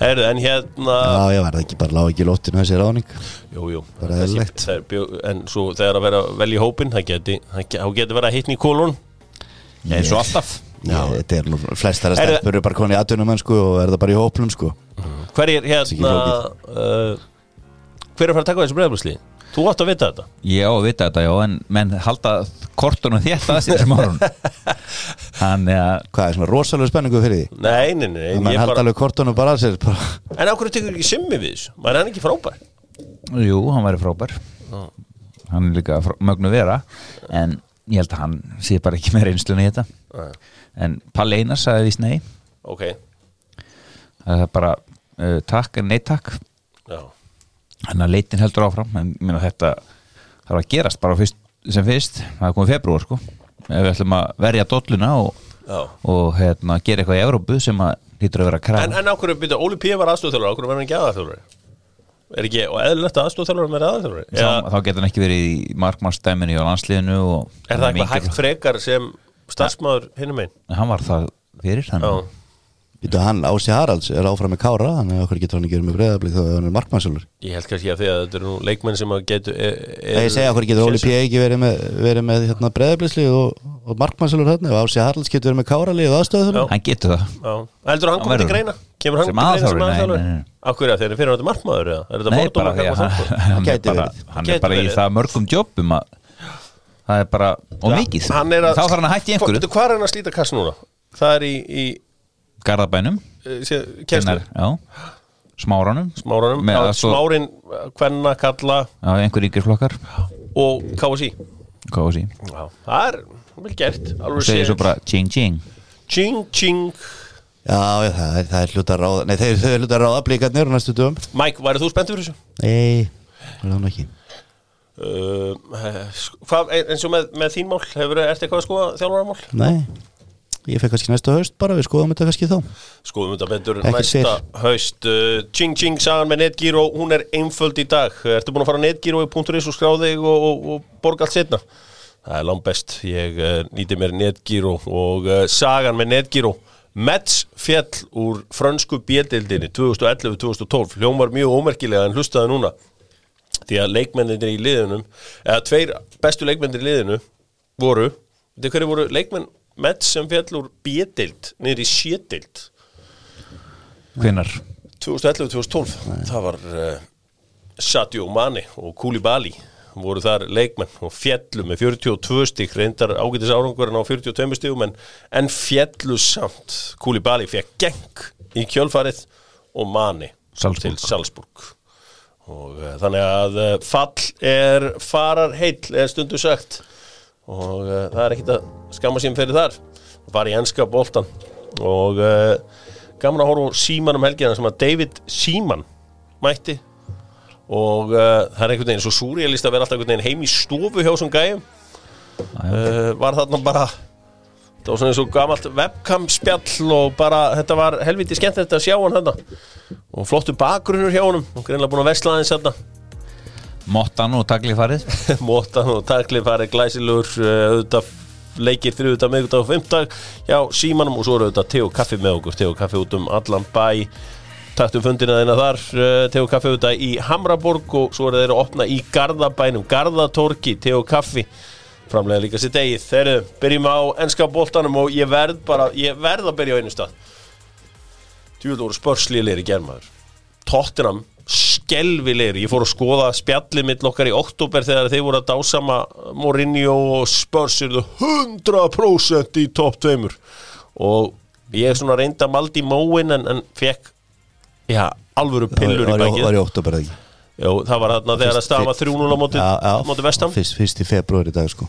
Heyrðu, en hérna Já, ég það ekki bara lág ekki lóttinu þessi ráning jú, jú, Bara þessi- eðlilegt. þeir bjó, en svo þegar að vera vel í hópin það geti, geti, verið að hitni í kólun Já, eins og alltaf. Já, þetta er nú flestar að Er það- stelpur eru bara koni í atvinnum sko, og er það bara í hóplum sko. hver er hérna uh, hver er að fara að taka þessu breyðablusli þú átt að vita þetta? Ég á að vita þetta, já, en menn halda kortunum þétt að sér sem árun Þannig að Hvað er svona rosalega spenningu fyrir því? nei, nei, nei, Það mann ég halda bara, alveg kortunum bara að sér bara. en á hverju tekur ekki simmi við þessu? Er hann ekki frábær? Jú, hann væri frábær. Hann er líka frá, mögnu vera En ég held að hann sé bara ekki með reynslunni í þetta. Nei. En Palli Einars sagði víst nei. Ok, Það er bara uh, takk en nei takk Þannig að leitin heldur áfram En minna, þetta þarf að gerast bara fyrst, sem fyrst. Það er komið februar sko. Við ætlum að verja dolluna og, og hérna, gera eitthvað í Evrópu sem lítur að vera krafa. En, en á hverju byrja, Óli P. var aðstofþjálfur á hverju verður hann ekki aðstofþjálfur er ekki, og eðlilegt að aðstofþjálfur með aðstofþjálfur þá, þá getur hann ekki verið í markmannstæminu á landsliðinu og er það eitthvað hægt frekar sem starfsmæður hinnum einn hann var það fyrir já, Býtu, hann Ási Haralds er áfram með Kára þannig að okkur getur hann ekki verið með breyðablík þá er hann markmannsölur. Ég held kannski að því að þetta eru nú leikmenn sem að getu er, er, Ég segja okkur getur Óli P. ekki verið með, verið með hérna, breyðablíkslið og, og markmannsölur hérna og Ási Haralds getur verið með Káralið og aðstöðu Já. hann getur það. Heldur hann Hann komið til greina? Kemur hann Sem til greina sem nei. Akkur er þeir eru fyrir hann markmaður eða? Er þetta Nei, fordómar Garðabænum. Kjenslu kennar, já, smáranum Smáranum, Með Já, smárin, kvenna, kalla já, einhver ykkur flokkar. Og KSI Já, það er vel gert alveg segir svo bara ching ching. Ching, ching. Já, það er, það er hluta ráða Nei, þeir, þeir hluta ráða blíkarnir næstu dögum. Mike, værið þú spenntur fyrir þessu? Nei, það hann ekki. Uh, hvað, eins og með, með þín mál hefur eftir eitthvað að skoða þjálfaramál? Nei, ég fekk kannski næsta haust bara Við skoðum þetta kannski þá. Skoðum þetta betur næsta haust. Uh, Ching Ching sagan með Netgyro hún er einföld í dag. Ertu búin að fara á netgyro.is og skráði og, og, og borga allt setna? Það er langt best. Ég uh, nýti mér Netgyro og uh, sagan með Netgyro Mets fjall úr frönsku bjeldildinni 2011-2012 hljómar mjög ómerkilega en hlustaði núna. Því að leikmennir í liðunum eða tveir bestu leikmennir í liðinu voru, þetta hverju voru leikmenn Mets sem fjall úr bjedild niður í sédild hvinnar 2011-2012 það var uh, Sadio Mane og Koulibaly voru þar leikmenn og fjallu með 42 stík reyndar ágætis árangurinn á 42 stíkum en, en fjallu samt. Koulibaly fekk geng í kjölfarið og Mane Salzburg. til Salzburg. Og uh, þannig að uh, fall er farar heill er stundu sagt og uh, það er ekkit að skamma sín fyrir þar. Var í enska boltan og uh, gaman að horfa Síman um helgina sem að David Síman mætti. Og uh, það er einhvern veginn svo súrialist að vera alltaf einhvern veginn heim í stofu hjá þessum gæjum. Var þarna bara það var svona og gamalt webcam spjall og bara þetta var helviti skemmt þetta að sjá hann þarna. Og flottu bakgrunnur hjá honum. Og greinlega búin að vesla aðeins þarna Mottan og taglið farið Mótan og taklið farið glæsilegur uh, auðvitað leikir fyrir auðvitað meðgudag og fimmtag já, símanum og svo eru auðvitað te og kaffi með okkur te og kaffi út um allan bæ. Taktum fundina þeina þar uh, te og kaffi auðvitað í Hamraborg og svo eru þeir að opna í Garðabænum Garðatorki, te og kaffi. Framlega líka sitt eigið. Þeir byrjum á enska boltanum og ég verð bara ég verð að byrja á einu stað. Djúvel voru spörslílir í germaður Tottenham skelvilegir ég fór að skoða spjallið mitt okkar í oktober þegar þeir voru að dásama Mourinho og Spurs eru 100% í topp tveimur. Og ég svona reynda maldi í móin en, en fekk já, alvöru pillur í bækið var í oktober ekki? Jó, það var þarna þegar að stafa 3-0 á móti, Já, já. vestam fyrst, fyrst í februar í dag sko.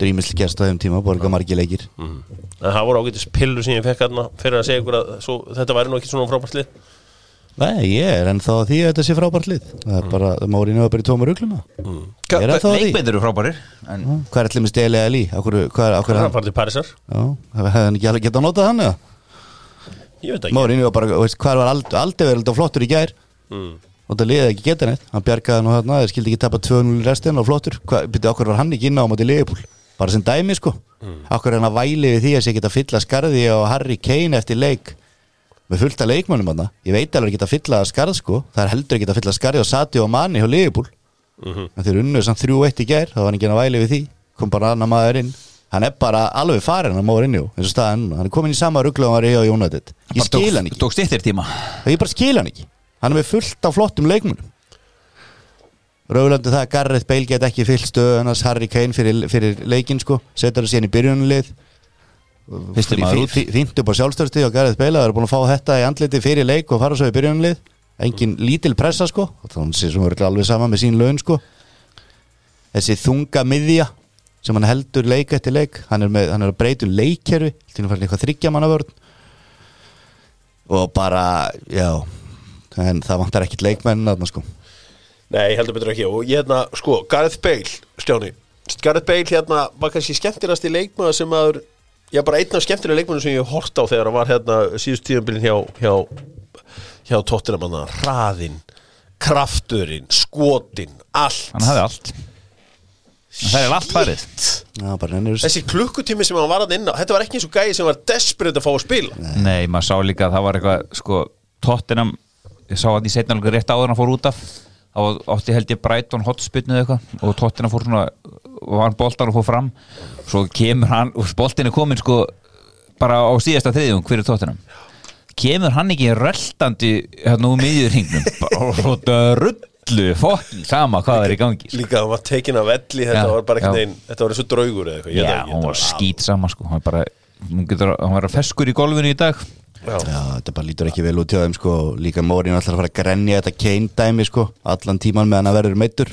Drýmisli gerst á þeim tíma, borga margi leikir. En það voru ágætis pillur sem ég fekk þarna fyrir að segja ykkur að svo, þetta væri nú ekki svona frábært lið Nei, ég er ennþá að því að þetta sé frábært lið. Það er bara, Mourinho er bara í tóma rugluna Ég er ennþá að því. Leikmyndir eru frábærir? En Hvað er allir með steli eða lí? Akkur, hvað er, akkur er hann hann? farið til Parísar. Já, hefði hann ekki alveg getað að nota hann eða? ég veit ekki. Mourinho var bara, veist, hvað var aldrei, aldrei verið alltaf flottur í gær? Mm. og það liðið ekki geta neitt. Hann bjargaði nú þarna, þeir skildi ekki tapa 2-0 í restin og flottur, byrju, okkur var hann ekki inn á móti liðbúl, bara sem dæmi sko. Okkur er hann að væli við því að sé geta fylla skarði á Harry Kane eftir leik með fullt af leikmönnum hann ég veit alveg að geta fylla skarð sko. Það er heldur ekki að fylla skarði á Sati og Mani hjá liðbúl en þeir unnuð samt 3-1 í gær, það var ekki að væli við því. Kom bara annar maður inn. Hann er bara alveg farin að móra inn í og staðan, hann er komin í sama rugglu og hann var í á United. Ég skil hann ekki. Tók stittir tíma. Ég bara skil hann ekki. Hann er með fullt af flottum leikmunum Rauðlandi það að Garrett Bale get ekki fyllt stöðu annars Harry Kane fyrir, fyrir leikin sko. Setur það síðan í byrjunulið Fínt upp á sjálfstöðstíð og Garrett Bale það er búin að fá þetta í andliti fyrir leik og fara svo í byrjunulið engin lítil pressa sko. Þannig sem er alveg sama með sín laun sko. Þessi þunga miðja sem hann heldur leik eftir leik hann er, með, hann er að breyta um leikkerfi til að fara eitthvað þryggja manna vörn. Og bara já en það vantar ekkit leikmenn þarna sko. Nei, heldur betur ekki. Og hérna, sko, Gareth Bale Stjáni, Gareth Bale hérna var kannski skemmtilegast í leikmaður sem að já, bara einn af skemmtilega leikmaður sem ég hort á þegar hann var hérna síðust tíðanbyrðin hjá hjá, hjá tóttina manna hraðinn, krafturinn skotin, allt. Hann hafði allt. En Það er allt er Þessi klukkutími sem hann var að inn á Þetta var ekki eins og gæði sem var desperate að fá að spila. Nei, maður sá líka að það var eitthvað sko, tóttinam, ég sá hann í setna alveg rétt áður hann fór út af þá átti held ég Brighton hotspinnu eða eitthvað og tóttina fór svona og hann boltan og fór fram. Svo kemur hann, og boltin er komin sko bara á síðasta þriðjum fyrir tóttinam kemur hann ekki röltandi hérna úr miðjur hingnum og rullu fokking sama hvað er í gangi sko. Líka hann var tekin af velli Þetta Já, var bara ekki neinn Þetta var eins og draugur eða eitthvað Já, hann var skýt sama sko. Hann, bara, hann, getur, hann var feskur í golfinu í dag Já. já, þetta bara lítur ekki vel út hjá þeim sko. Líka Mórin ætlar að fara að grenja þetta Kane dæmi sko allan tíman meðan að verður meittur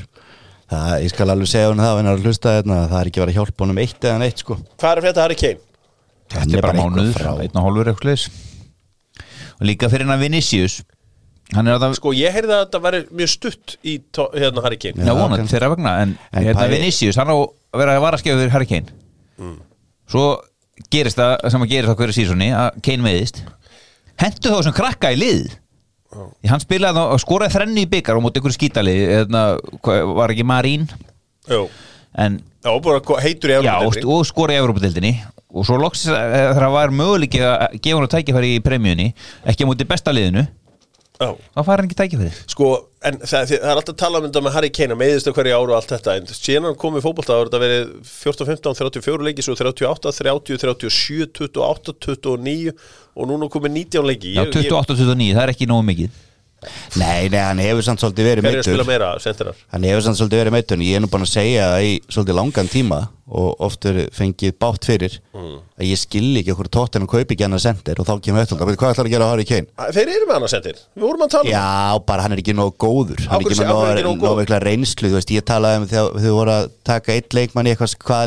það, ég skal alveg segja hann það en að hlusta þetta, það er ekki verið að hjálpa honum eitt eða neitt sko. Hvað er þetta Harry Kane? Þetta er bara mánuður, einn og hálfur eitthvað leis og líka fyrir hann að Vinicius hann að það Sko ég heyrði að þetta væri mjög stutt í tó- hérna Harry Kane. Já, Já, kannski. þeirra vegna En, En hérna pæli- Vinicius, hann á að vera að vara að skefa fyrir Harry Kane. Svo gerist það sem að gerist á hverju sísoni að Kane meðist Hentu þá sem krakka í lið. Því hann spilaði og skoraði þrennu í byggar og móti ykkur skítali eðna, var ekki Marín? Jú. en Já, heitur í já, og, skoraði í Evropadeildinni og svo loks þegar það var möguleiki að gefa hann að tækifæri í premjunni ekki á móti besta þá fær hann ekki tækifæri. Sko, en það, það er alltaf að tala um þetta með Harry Kane meðist á hverju áru og allt þetta en síðan hann kom í fótbolta þá er þetta verið 14, 15, 34 leiki svo 38, 30, 37, 28, 29 og núna komið 19 leiki. Já, 28-29, það er ekki nógu mikið nei, nei, hann hefur samt svolítið verið Hver er að spila meira, sendirar? hann hefur samt svolítið verið meittur en ég er nú bara að segja það í svolítið langan tíma og oft er fengið bátt fyrir að ég skil ekki okkur tóttin og kaupi ekki hann að sendir og þá kemur eftir hvað ætlar að gera á Harry Kane? Þeir eru með hann að sendir, við vorum að tala um Já, bara hann er ekki nóg góður. Hann hverju hverju er ekki nóg, veikla reynslu veist, ég talaði um þegar þau voru að taka eitt leikmann í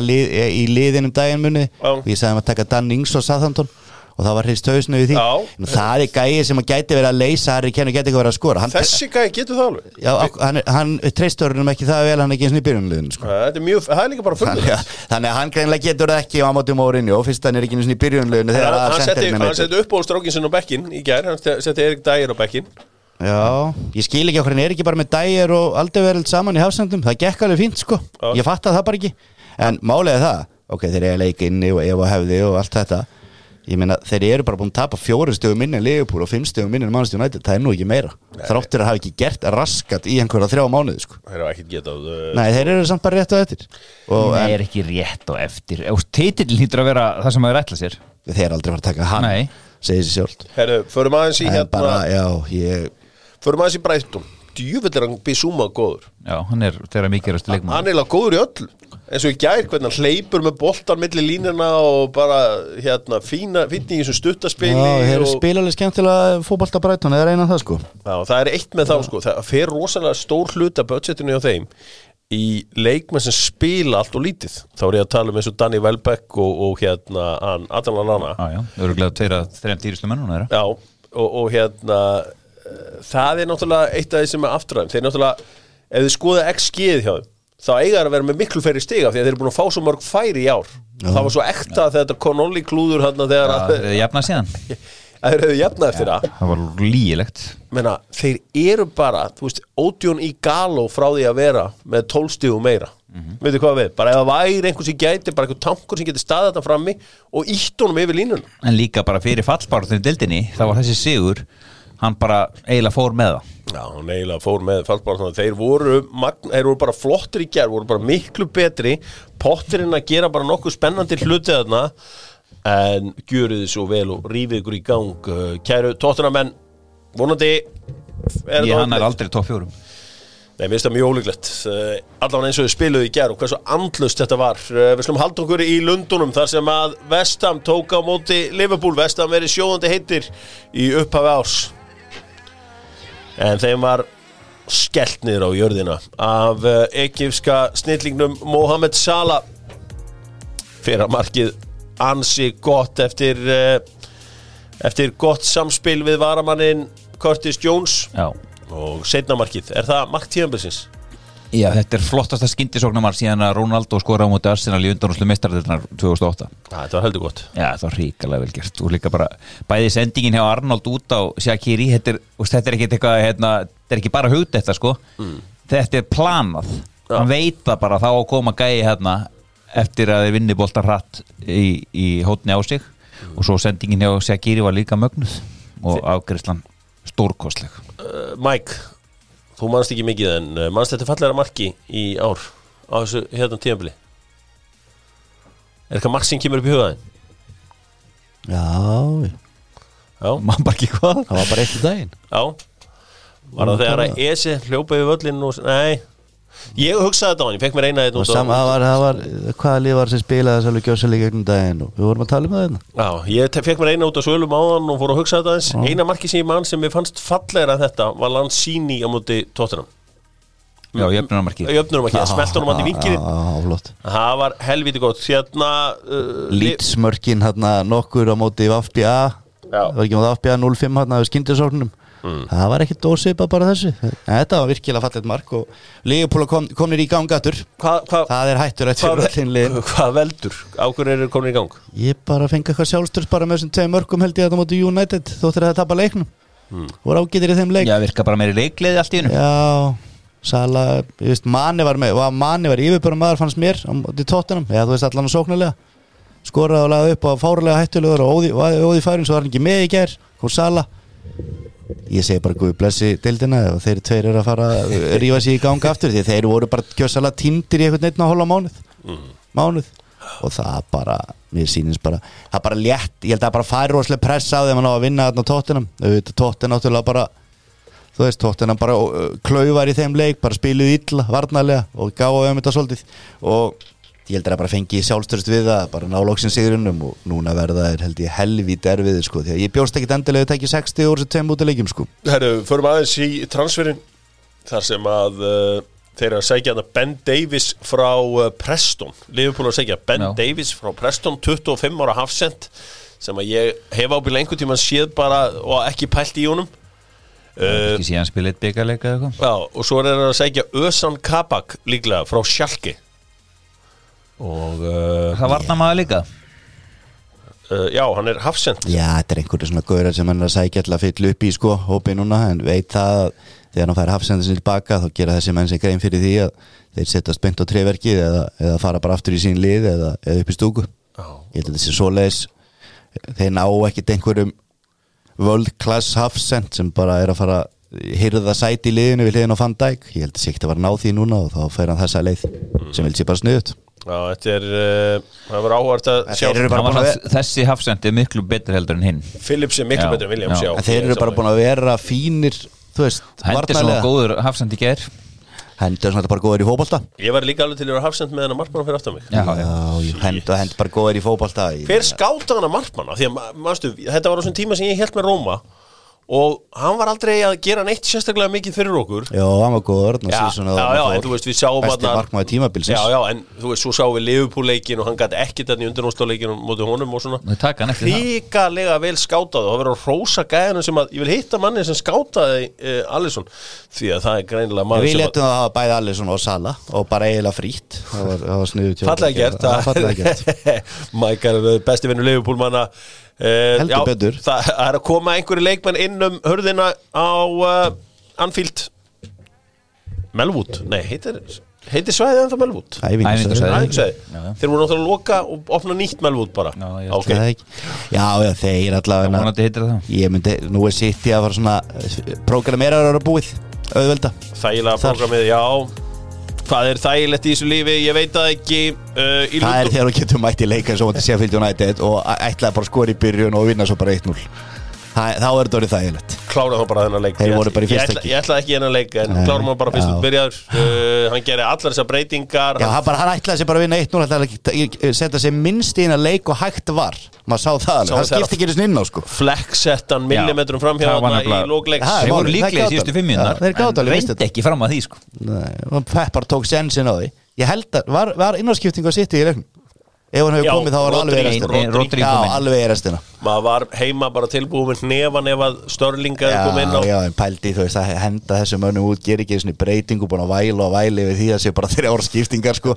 lið, í liðinum Já. og ég sagði um að taka Dan Ings og Southampton og það var hrist hausnu við því. Já. Það er gæði sem að gæti verið að leysa Harry Kane og gæti ekki verið að skora. Hann, Þessi gæði getur það alveg. Já, hann, hann treystur hann ekki það vel hann ekki eins og í byrjunliðinu sko. Mjög, það er líka bara þannig, fyrir að, þannig að hann greinlega getur það ekki á móti mórinni og fyrst hann er ekki eins og í byrjunliðinu að Hann setti uppbólstrákin sinna á bekkin í gær, hann setti Erik Dyer á bekkin Já, ég skil ekki okkur hann er ekki bara með dægir og aldrei verið saman í hafsendum? Það gekk alveg fínt sko, ég fatt það bara ekki. En málega það, ok, þeir eru leik inni og ef og hefði og allt þetta ég meina, þeir eru bara búin að tapa fjóru stöðum minni en Liverpool og fimm stöðum minni en Manchester United, það er nú ekki meira. Þráttur að hafa ekki gert raskat í einhverja þrjá mánuði sko, Það er ekkert getað uh, nei, þeir eru samt bara rétt á eftir. Og Nei, en, er ekki rétt og eftir. Titill hýttur að vera það sem maður ætla sér. Þeir eru aldrei fara að taka hann Nei. segir sér sjálft. Herru, förum aðeins í hérna bara, já, ég Förum aðeins í Brighton. Djúvill er hann Bissúma góður. Já, hann er þeirra mikilvægstu leikmann Hann er eiginlega góður í öllu eins og í gær hvernig hann hleypur með boltan milli línuna og bara hérna fína, fínni í þessum stuttaspili já, þeir eru og, spilalega skemmtilega fótbolta Brighton eða reyna það sko. Já, það er eitt með þá sko. Það fer rosalega stór hluta budgetinu á þeim í leikmenn sem spila allt og lítið. Þá er ég að tala um eins og Danny Welbeck og, og hérna hann Adam Lallana Já, já, öruglega tveira þreim dýristu mennuna þeirra. Já, og, og hérna það er náttúrulega eitt af því sem er afturræðum þeir náttúrulega, ef þið skoða XG-ið hjá þeim þá eiga þeir að vera með miklu fleiri stiga því að þeir eru búin að fá svo mörg færi í ár. Og það var svo ekta þegar þetta Connolly klúður hann þegar Það að, er jafnað síðan. Að þeir hefðu jafnað eftir það. Það var lígilegt. Menna, þeir eru bara, þú veist, Ódjón í galó frá því að vera með tólstíðu meira. Veitu hvað við, bara ef það væri einhver sem gæti, bara einhver tankur sem geti staðið þetta frammi og ítt honum yfir línuna. En líka bara fyrir fallbárðinu dildinni þá var þessi sigur hann bara eiginlega fór með það. Já, hann eiginlega fór með fallbara þeir voru, þeir voru bara flottir í gerð voru bara miklu betri. Pottirinn að gera bara nokkuð spennandi hluti þarna en gjöru þið svo vel og rífið ykkur í gang. Uh, kæru tóttunamenn vonandi er Ég það hann er aldrei topp fjórum. Nei, mér finnst það mjög ólíklegt. Uh, allavega eins og við spiluðu í gerð og hversu andlust þetta var. Uh, við slum halda okkur í Lundunum þar sem að Vestam tók á móti Liverpool, Vestam verið sjóðandi heitir í upphafi árs en þeim var skellt niður á jörðina af ekifska snillingnum Mohamed Salah. Fyrir að markið ansi gott eftir uh, eftir gott samspil við varamannin Curtis Jones. Já. Og setna markið, er það mark tíðanbilsins? Já, þetta er flottasta skyndisóknarmar síðan að Ronaldo skora á móti Arsenal í undanúslu mestarðirnar 2008 Ja, þetta var heldur gott. Já, það var ríkalega vel gert. Og líka bara bæði sendingin hjá Arnold út á Shaqiri, þetta er, þetta er ekki eitthvað hérna, þetta er ekki bara hugd þetta sko þetta er planað. Já. hann veit það bara þá að koma gæi hérna eftir að þið vinni boltar hratt í, í hótni á sig. Og svo sendingin hjá Shaqiri var líka mögnuð og afgriðslan stórkostleg. Uh, Mike, þú manst ekki mikið en uh, manst þetta fallega marki í ár á þessu hérna tíðanbili Er eitthvað mark sem kemur upp í hugaðin? Já, Já, mann bara ekki hvað. Það var bara eitt í daginn. Já. Var það þegar að Esi hljópa yfir völlin og Nei, ég hugsaði þetta á hann, ég fekk mér eina og þetta á- það var, var, hvaða lið var sem spilaði þess alveg gjössalega gegnum daginn og við vorum að tala um það hérna. Já, ég fekk mér eina út á svölum áðan og fór að hugsa þetta aðeins. Eina marki sem ég mann sem mér fannst fallegra en þetta var Lanzini á móti Tottenham. Já, jöfnunarmarkið Jöfnurum ekki, það smelt honum hann í Já, flott. Það var helviti gott. Hérna uh, Lítsmörkin hérna nokkur á móti Vafbja Já. Það var ekki móti Vafbja 0-5 hérna skindisóknum Það var ekki dósipa bara þessu. En Þetta var virkilega fallet mark og Leopold kom, komnir í gangatur Hvað hva, Það er hættur eftir hva, öllinliðin hva veldur? Á hverju eru komin í gang? Ég bara fengi eitthvað sjálfstörs bara með þessum tvei mörgum held ég að það móti United þóttir að það tapa leiknum. Voru ágætir í þeim leik. Já, virka bara meiri leikliði allt í hennu Já, Sala, ég veist, Mani var með Mani var yfirbjörnum maður fannst mér á tóttunum, já þú veist allan að sóknarlega. Skoraði og lagði upp á fárlega hættulegur og óði, óði, færin svo var hann ekki með í gær kom Sala ég segi bara guð blessi dildina og þeir tveir eru að fara að rífa sér í ganga aftur því þeir voru bara kjössala tindir í einhvern veginn að hóla mánuð. Mánuð. Og það bara, mér sýnist bara það bara létt, ég held að bara færi rosalega pressa á þeim að ná að vinna þarna tóttunum tóttin náttúrulega bara þú veist, tóttina bara klaufar í þeim leik bara spiluð illa, varnarlega og gáðu um þetta svolítið. Og ég held að það bara fengi sjálfstörst við það bara ná loksinn sigurinnum og núna verða er held ég helvít erfiðir sko því að ég bjóst ekkit endilega að tekja 60 úr þessu tveim út af leikjum sko. Herru, förum aðeins í transferin þar sem að uh, þeir eru að segja hana Ben Davis frá uh, Preston. Liverpool er að segja Ben Já. Davis frá Preston 25 ára hafsend sem að ég hef ábyrlega einhvern tímann séð bara og ekki pælt í honum. Uh, Ekki síðan spilið byggarleika og svo er þeir að segja Ösan Kabak líklega frá Schalke og uh, Það varna maður líka? Uh, já, hann er hafsend. Já, þetta er einhverju svona gaurar sem hann er að sækja alltaf fyll upp í sko, hópi núna en veit það að þegar hann fær hafsendin tilbaka þá gera þessi menn sem grein fyrir því að þeir setjast beint á treverkið eða, eða fara bara aftur í sín lið eða, eða upp í stúku. Já. Ég held að þessi svoleiðis. Þeir ná ekkit einhverjum world class hafsend sem bara er að fara hyrða sæti í liðinu við liðinu á Van Dijk. Ég held að sé ekkert að vera ná því núna og þá fær hann þessa leið sem vil sé bara sniðut Já, þetta er uh, það var áhvert að sjá. að Þessi hafsendi er miklu betur heldur en hinn. Phillips er miklu Já, betur en Williams já. já, þeir eru bara búin að vera fínir þú veist, Henderson var góður hafsendi í gær. Henderson er bara góður í fótbolta. Ég var líka alveg til að vera hafsend með hennar markmann fyrir aftan mig. Já, hend og hend bara góður í fótbolta Hver skáta hann að markmanna? Því að, ma- manstu, þetta var á þessum tíma sem ég held með Róma og hann var aldrei að gera neitt sérstaklega mikið fyrir okkur. Já, hann var góður Já, já, að já, hann en þú veist, við sáum Besti þarna- markmaður tímabilsins. Já, já, en þú veist, svo sáum við Liverpool-leikin og hann gæti ekkit þannig undirnámsleikin móti honum og svona. Þau taka hann eftir það Ríkalega vel skátað og það verður að rósa gæðinu sem að, ég vil hitta manni sem skátaði uh, Alisson, því að það er greinilega maður Við sem letum að hafa bæði allir svona á sala og bara eiginlega frýtt Það var, það var sniðu fallega gert var fallega gert. Mike er besti vinnur Liverpool manna uh, Heldur betur. Það er að koma einhverju leikmenn inn um hörðina á uh, Anfield Melwood, nei, heitir heitir svæðið ennþá Melwood. Já, já. Þeir voru náttúrulega að loka og opna nýtt Melwood bara Já, ég Ok. Það ekki. Já, já, þeir allavega Ég myndi, nú er sitt í að fara svona Programmera að vera búið Auðvelda Þægilega Þar. prógramið, já Hvað er þægilegt í þessu lífi, ég veit það ekki uh, Það er þegar þú getur mætt í leika eins og til Sheffield United og ætlaði bara að skora í byrjun og vinna svo bara 1-0 Það- Þá er þetta orðið þægilegt. Klára þá bara þennan leik. Þeir Ég voru bara í fyrsta ég ætla, leik. ég ætla ekki þennan leik en Nei. klárum hann bara fyrst Já. út byrjar. Uh, hann gerir allar þessar breytingar Já, hann, bara, hann ætlaði sér bara að vinna 1-0 ætlaði að setja sér minnst í eina leik og hægt var. Maður sá það alveg, Sá það þegar- skipti ekki eins inn á sko. Flexsettan millimetrum framhjá það var þarna í nefnilega- lókleiks Það er Þeir voru málið, það líklega í gátu síðustu alveg. fimm Já, þeir gátu En alveg veist reyndi ekki fram að því sko. Nei, og Peppar tók sensin á því. Ég held að, var, var innarskipting að sitta í leiknum Ef hann hefur komið þá var alveg í restina. Já, alveg í restina. Maður var heima bara tilbúið með nefan ef að Störlinga kom inn á já, en pældi þú veist að henda þessum mönnum út ger ekki svona breytingu búin að væla og væli við því að sé bara þeirra ára skiptingar sko.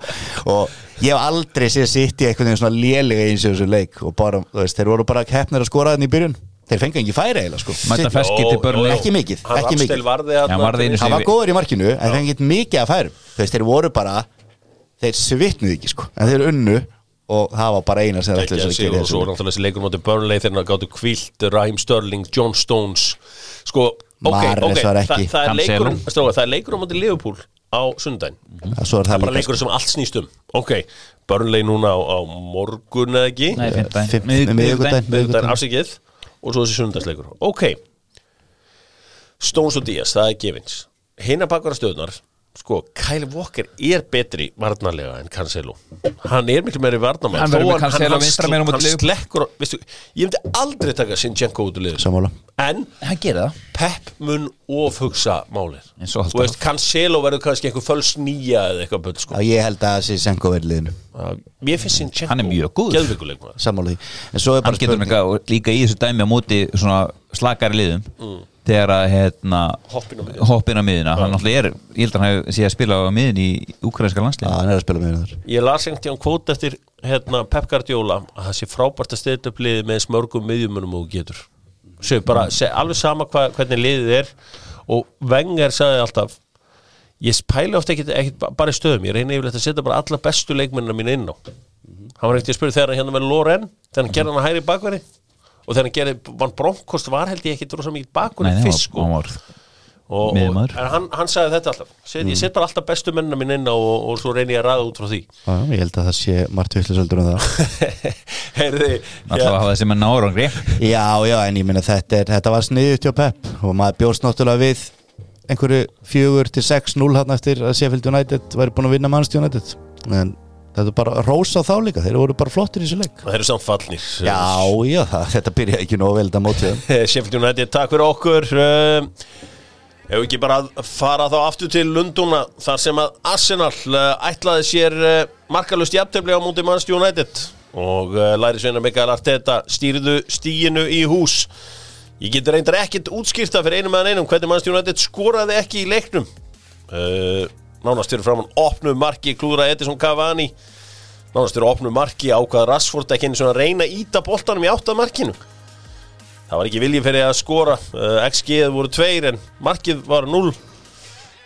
Og ég hef aldrei séð sitt í veginn svona lélega eins og þessu leik og bara, þú veist, þeir voru bara keppnir að skora þannig í byrjun. Þeir fengi ekki færi eiginlega sko. Ekki mikið, hann var góður í markinu en þeir fengi ekki mikið að veist, þeir voru bara þeir svitnuði ekki sko. En þeir unnu og það var bara eina sem Gekkjaður sér að gera og svo náttúrulega þessi leikur mátti Burnley þegar hann gáttu kvílt Raheem Sterling, John Stones. Sko, ok, Mahrez ok Þa, það er leikur stráka, það er leikur mátti Liverpool á svo er það það er bara leikur sem allt snýst um. Ok, Burnley núna á, á morgun eða ekki? Það er afsikið og svo þessi sundagsleikur ok. Stones og Díaz, það er gefins. Hinna bakvara stöðnar sko, Kyle Walker er betri varnarlega en Cancelo. Hann er miklu meiri varnarlega Hann verður móti hann Liverpool. slekkur veistu, ég myndi aldrei taka Sinchenko út úr liður en Hann Pep mun ofhugsa alltaf. þú veist, Cancelo verður kannski einhver föls nýja eða eitthvað bull sko. Ég held að Senko verið liðinu. Mér finnst Sinchenko Hann er mjög er Hann bara getur og líka í þessu dæmi á móti slakari liðum þegar að hérna Hoppinn á miðjuna. hoppin á miðina hann náttúrulega er, ég held að hann sé að spila á miðin í úkrænska Já, landslið hann er að spila með hennar Ég las einhvern tíðan kvót eftir hérna, Pep Guardiola. Að það sé frábært að styrta upp liðið með smörgum miðjumunum og getur. Sér bara, sé, alveg sama hva, hvernig liðið er. Og Wenger sagði alltaf ég pæli ofta ba- bara í stöðum. Ég reyni yfirleitt að setja bara alla bestu leikmennina mín inn á. Hann var ekkert að spyrja þegar hann hérna með Loren þegar hann gerði hann að hæri bakveri og þegar hann gerði, vann Bronkost var held ég ekkit rosa mikið bakveri Nei, fyrst sko. og, og, en hann, hann sagði þetta alltaf set, ég set bara alltaf bestu mennina mín inn og, og svo reyni ég að ræða út frá því. Já, ég held að það sé margt vittlisöldur um það. Heyrði, alltaf að hafa þessi með nárangri Já, já, en ég minna þetta, þetta var sniðut hjá Pep. Og maður bjóst náttúrulega við einhverju fjögur til 6-0 hann eftir að Sheffield United væri búin að vinna United. En þetta er bara rósa á þá líka þeir voru bara flottir í þessu leik. Það eru samt fallnir. Já, já, það, þetta byrjaði ekki nóg vel þetta mótið. Þeim. Sheffield United, takk fyrir okkur. Uh, Ef ekki bara fara þá aftur til Lunduna þar sem að Arsenal uh, ætlaði sér uh, markalust jafntöfli á múti Manchester United. Og uh, læri sveina Mikael Arteta stýrðu stíinu í hús. Ég get reyndar ekkert útskýrta fyrir einum meðan einum hvernig Manchester United skoraði ekki í leiknum. Uh, Nánast fyrir framann opnu marki klúra Edison Cavani. Nánast fyrir opnu marki ákvað Rashford ekki einu svona að reyna að íta boltanum í áttað markinu Það var ekki viljið fyrir að skora. Uh, XG voru tveir en markið var 0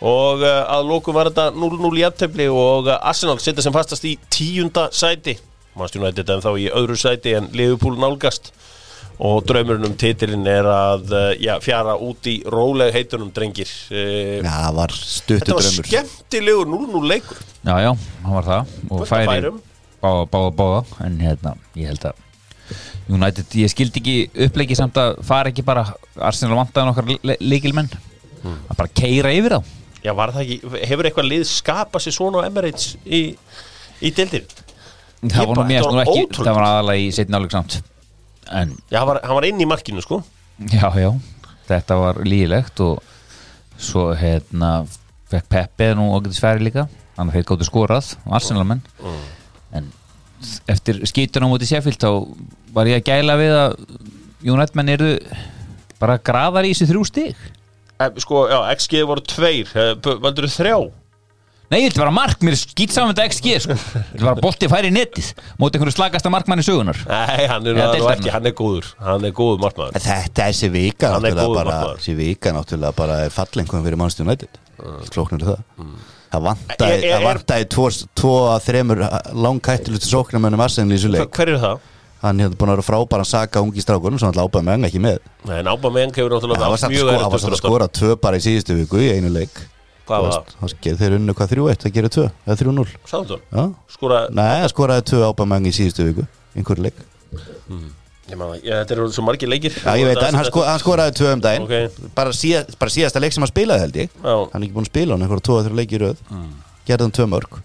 og uh, að lókum var þetta 0-0 í aftefli og uh, Arsenal setja sem fastast í tíunda sæti. Manchester United en þá í öðru sæti en Liverpool nálgast og draumurinn um titilinn er að uh, já, fjara út í róleg heitunum drengir. Uh, Já, það var stuttu Þetta var skemmtilegur 0-0 leikur. Já, já, hann var það. Og færi báða, báða, báða. En hérna, ég held að United, ég skildi ekki uppleiki samt að fara ekki bara Arsenal vantaði nokkar le leikilmenn að bara keira yfir þá. Já, var það ekki, hefur eitthvað lið skapað sér svona á Emirates í, í deildir? það var nú bara- mér þetta nú ekki, ótrúlegt. það var aðalega í setni áleik samt en, Já, hann var, hann var inn í markinu sko. Já, já. Þetta var lígilegt og svo hérna fekk Peppi nú ágætis færi líka. Hann heit gáttu skorað, Arsenal-menn. En eftir skýtuna á móti Sheffield þá var ég að gæla við að United menn eru bara graðar í þessi þrjú stig. Eh, Sko, já, XG voru tveir. Eh, Valdur þrjá Nei, þetta var mark, mér er skýt saman með þetta XG sko. Þetta var bolti færi í netið móti einhverju slagasta markmanni sögunar Nei, hann er, deildarinnar. ekki, hann er góður. Hann er góður markmaður. En Þetta er þessi vika Hann er náttúrulega góður bara, markmaður. þessi vika náttúrulega bara er fallengum fyrir Manchester United. Klóknir það. Það vantaði, Er- er- það vantaði tvo, tvo að þremur langkættilustu sóknarmönnum Arsenal í þessu leik. Hver er það? Hann hefði búin að vera frábæran saka ungi strákunum sem alltaf ábæði með hann ekki með. Nei, Nába Meng hefur náttúrulega Það var samt mjög sko- erfitt það var samt að skora tvö bara í síðustu viku í einu leik Hvað var Það Þeir unnu hvað 3-1, það gerir 2 eða 3-0 Sáðum Já. Skora, Nei, skoraði tvö ábæði í síðustu viku einhverju leik. Ég maður, þetta eru svo margir leikir. Já, ég veit, en hann, sko, hann skoraði tvö um daginn. Ok. bara, síða, bara síðasta leik sem hann spilaði held ég. Já. Hann er ekki búin að spila hann einhverja tvo að þrjá leiki í röð. Gerði hann tvö mörg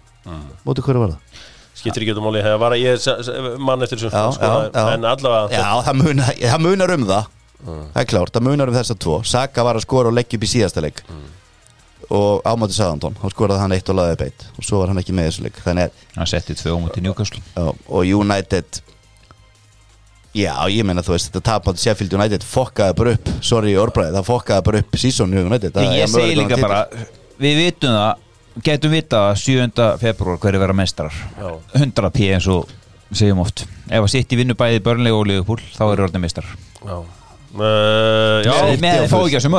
Móti hverju var það? Skiptir ekki út um máli Það var að ég mann eftir Já, skoraði. En allavega Já, það munar, það munar um það. Það er klárt, það munar um þessa tvo. Saka var að skora og leggja upp í síðasta leik Og ámáti Saðantón Þá skoraði hann eitt og laðið beitt Og svo var hann ekki með þessu leik. Þannig að hann setti tvö ómúti Newcastle. Og United Já, ég meina þú veist þetta tapandi Sheffield United fokkaði bara upp. Sorry Orbræði, það fokkaði bara upp í United. Það ég segi líka bara við vitum það getum vita að 7. februar hverju vera mestrar Já. 100 p eins og segjum oft. Ef að sitt í vinnu bæði Burnley og Liverpool þá eru orðin mestrar Já Uh, já, með, með og fá ekki þessu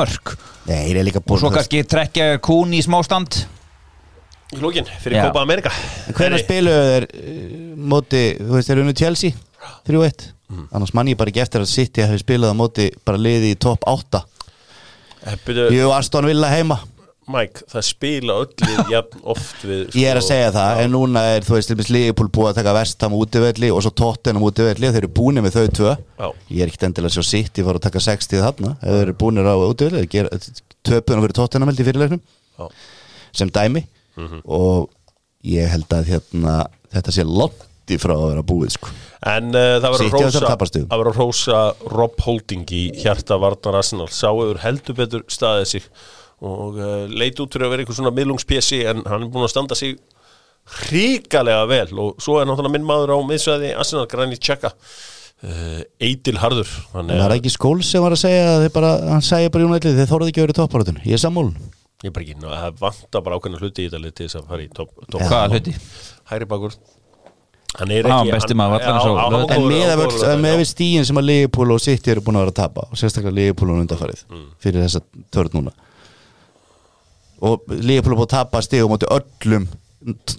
líka og svo kannski trekkja kún í smástand í lókin fyrir Já. Copa America. Hvernig spiluðu þeir uh, móti, þú veist, þeir unnu Chelsea 3-1 Mhm. annars mann ég bara ekki eftir að City hafi spilað á móti bara liði í topp 8 Eh, Jú, Aston Villa heima Mike, það spila öll jafn oft við sko, Ég er að segja það, en núna er þú veist, til dæmis Liverpool búið að taka vestam útivelli og svo Tottenham útivelli, þeir eru búinir með þau tvö. Já. Ég er ekkert endilega sjá sitt, ég fór að taka 60 þarna þeir eru búinir á útivelli, töpunum fyrir Tottenham held í fyrirleiknum. Sem dæmi. Og ég held að hérna, þetta sé lotti frá að vera búið sko. En uh, það á að rósa Rob Holding í hjarta Varnar Arsenal. Sá hefur heldur betur staðið sig og uh, leit út fyrir að vera einhver svona miðlungspjessi en hann er búin að standa sig hrikalega vel. Og svo er náttúrulega minn maður á miðsvæði Arsenal Granit Xhaka. Uh, Eitil Harður en það er ekki skól sem var að segja að bara, hann segja bara United, þeir þorði ekki að vera í topparötun ég er sammúlun Ég er bara ekki, það vantar bara ákveðna hluti í þetta lið til þess að fara í topp top hvaða hluti? Hæri bakur. Hann er ekki. En með, að við stíin sem að Liverpool og City eru búin að vera að tapa og sérstaklega Liverpool og undarfarið fyrir þessa törn núna og Liverpool er búin að tapa stígum átti öllum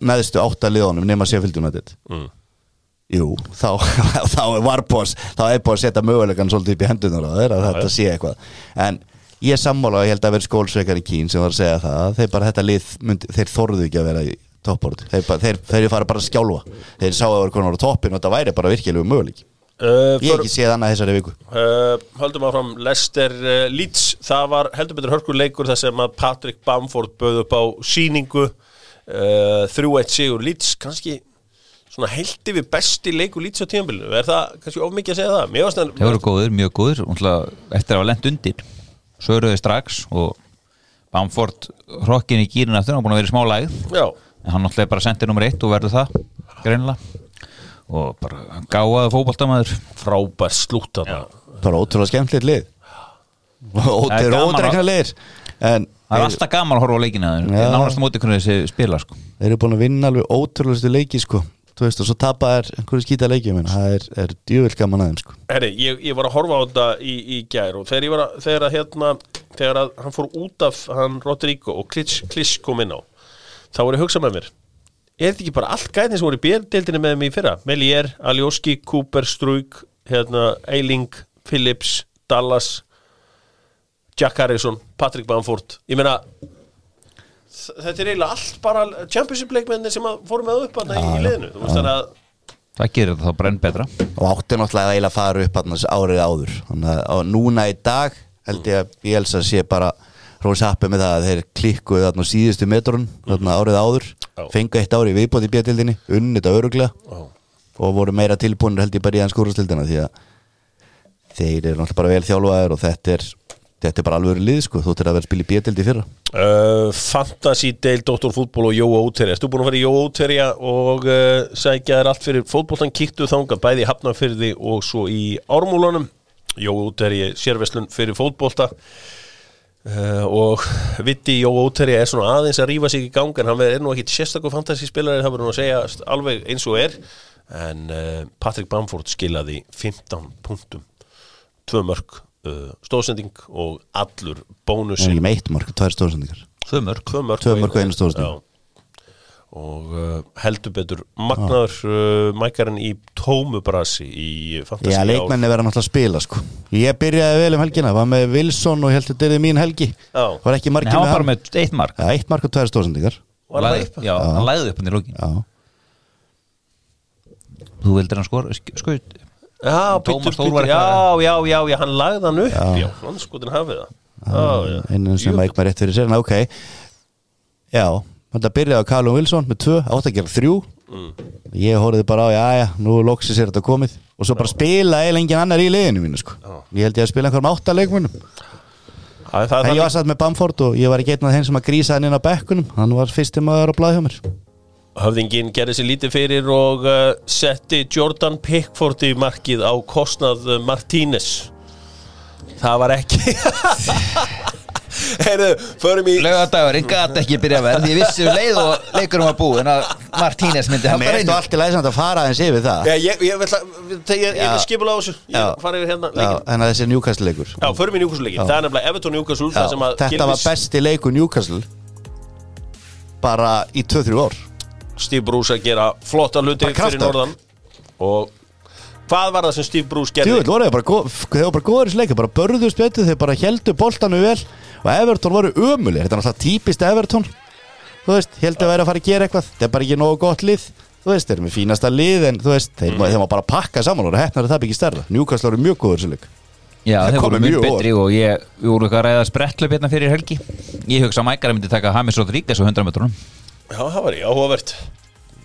neðstu átta liðunum nema United. Mm. Jú, þá, þá er Varbós þá er búin að setja mögulegan svolítið upp í hendunar á þeir að þetta sé eitthvað. En ég sammála og ég held að vera skólsveikar í Kín sem var að segja það að þeir bara þetta lið myndi, þeir þorðu ekki að vera í toppbord þeir, þeir, þeir fara bara að skjálfa. Þeir sáu að vera konar á toppin og þetta væri bara virkilegu möguleik Uh, ég ekki séð annað þessari viku. Uh, höldum áfram. Lester uh, Leeds, það var heldur betur hörkur leikur þar sem að Patrick Bamford bauð upp á síningu uh, 3-1 sigur Leeds kannski svona heldi við besti leikur Leeds á tímabilinu, er það kannski of mikið að segja það? Varst þeir voru góður, mjög góður eftir að hafa lent undir svöruði strax og Bamford hrokkin í gýrin eftir, hann var búin að vera í smá lægð. Já, en hann náttúrulega bara sendir nummer eitt og verður það greinilega og bara gáðað fótboltamaður. Frábær slúta það bara ótrúlega skemmtilegt lið. Og Það er að- liðir en það er alltaf gaman að horfa á leikina þeir. Já. nánast móti hvernig þessi spila sko. þeir eru búin að vinna alveg ótrúlegustu leiki sko. Þú veist og svo tapa er einhverju skýta leiki það er, er djúvill gaman aðeins sko. Herri, ég, ég var að horfa á þetta í, í gær og þegar að, þegar að hérna þegar að hann fór út af hann Rodrigo og Kliss kom inn á þá var ég að hugsa með mér er þetta ekki bara allt gætni sem voru í björndeildinni með mig í fyrra? Melier, Aljóski, Cooper, Strúk hérna, Eiling, Phillips Dallas Jack Harrison, Patrick Bamford. Ég meina þetta er eiginlega allt bara championship leikmenni sem að fóru með upp þarna í, liðinu. Þú veist þannig að það gerir þetta þá brenn betra. Og átti náttúrulega eiginlega að fara upp annars árið áður. Þannig að núna í dag held ég að Bielsa sé bara rósa happi með það að þeir klikkuðu á síðustu metrun þarna árið áður. Fengu eitt ári viðbót í bjöldildinni unnið þetta öruglega Ó. og voru meira tilbúinir held ég bara í hans skúrastildina því að þeir eru náttúrulega bara vel þjálfaðir og þetta er, þetta er bara alveg lið sko, þú til að vera að spila í bjötildi fyrra. Uh, Fantasy Deil, Dóttorfútból og Jóa Óterja Erstu búin að fara í Jóa Óterja og uh, sækja þér allt fyrir fótboltan kíktu þangað bæði í Hafnarfyrði og svo í Ármúlanum. Jóa Óterja sérveslun fyrir fótbolta uh, og Vitti Jóa Óterja er svona aðeins að rífa sig í gang en hann er nú ekkit sérstakku fantasy spilari það verður nú að segja alveg eins og er. En uh, Patrick Bamford skilaði 15 punktum. Tvö mörg uh, stóðsending og allur bónusin ekki með eitt mark, tvær stóðsendingar Tvö mörg tvö mörg, og einu stóðsending. Já. og uh, heldur betur magnaður uh, mækarinn í tómubrasi í fantasy Já, leikmenni verða náttúrulega að spila sko. Ég byrjaði vel um helgina, var með Wilson og ég held að þetta er mín helgi. Já. Var ekki margir með hann? með eitt mark. Já, eitt mark og tvær stóðsendingar? Já, hann læði upp hann í lókin Já, Þú vildir hann skora, sk- skaut? Já, Tómas Pétur, Þór var Pétur, já, já, já, já, hann lagði hann upp. Já, hann skotin hafið það. Já, já. einu sem Jú. maður rétt fyrir sér en ok. Já, þetta byrjaði á Callum Wilson með tvö, átt að gera þrjú. Mm. Ég horfði bara á, já, já, nú loksis er þetta komið. Og svo bara spila eiginlega engin annar í liðinu mínu sko. Ég held ég að spila einhverjum átta leikmunum Það, það, En ég var satt með Bamford og ég var einn af þeim sem að grísa hann inn á bekkunum. Hann var fyrsti maður á blað hjá mér. Höfðingin gerði sér lítið fyrir og uh, setti Jordan Pickford í markið á kostnað uh, Martínez. Það var ekki Heyrðu, förum í Laugadagur, ég gæti ekki byrja verð Ég vissi um leið og leikurum var búinn að Martínez myndi En halda mér er reynu þetta allt í læsand að fara aðeins yfir það. Já, ég, ég, ég, ég, ég, ég Já. er skipula á þessu. Já. Ég fara yfir hérna Já, leikin en að þessi Newcastle leikur. Já, förum í Newcastle-leikin Já. Það er nefnilega Everton Newcastle Já, það sem að Þetta var besti leikur Newcastle Bara í 2-3 ár. Steve Bruce að gera flotta hluti Bara fyrir norðan. Og hvað var það sem Steve Bruce gerði? Djúvill voru þeir bara, gó- þeir voru bara góður í þessu leik Bara börðust betur, þeir bara heldu boltanu vel Og Everton voru ömulir Þetta er náttúrulega típist Everton. Þú veist, heldur að vera að fara að gera eitthvað. Þetta er bara ekki nógu gott lið. Þú veist, þeir eru með fínasta lið En þú veist, þeir, mm. þeir má bara pakka saman Og hefnar að það ekki stærra Newcastle voru mjög góður í þessu leik. Já, Það þeir voru mjög betri og ég við voru eitthvað að ræða sprettlöp hérna fyrir helgi. Ég hugsa að Mækara myndi taka Hamis Rodríguez á 100 metrunum. Já, það var ég áhugavert.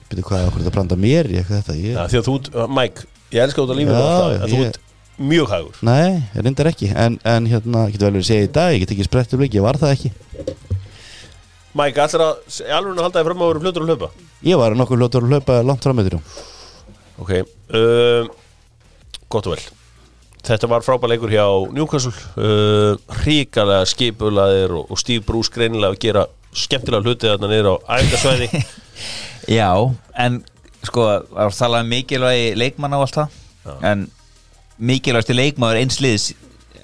Býtu hvað, okkur þetta branda mér eitthvað þetta? Ég... Já, Því að þú, uh, Mike, ég elska út alltaf, en þú ég- ert mjög hægur. Nei, ég reyndar ekki. En, en hérna, getur vel verið að segja í dag Ég get ekki sprett um leik, ég var það ekki. Mike, allir að, alveg að halda þið fram að vera fljótur að hlaupa? Ég var nokkuð ljótur að hlaupa langt fram með þér Ok, um, gott og vel. Þetta var frábær leikur hjá Newcastle uh, Ríkalega skipulaðir og, og Steve Bruce greinilega að gera skemmtilega hluti þarna niður á æfingasvæði. Já, en sko, það var um mikilvægi leikmann á allt það En mikilvægsti leikmaður eins liðs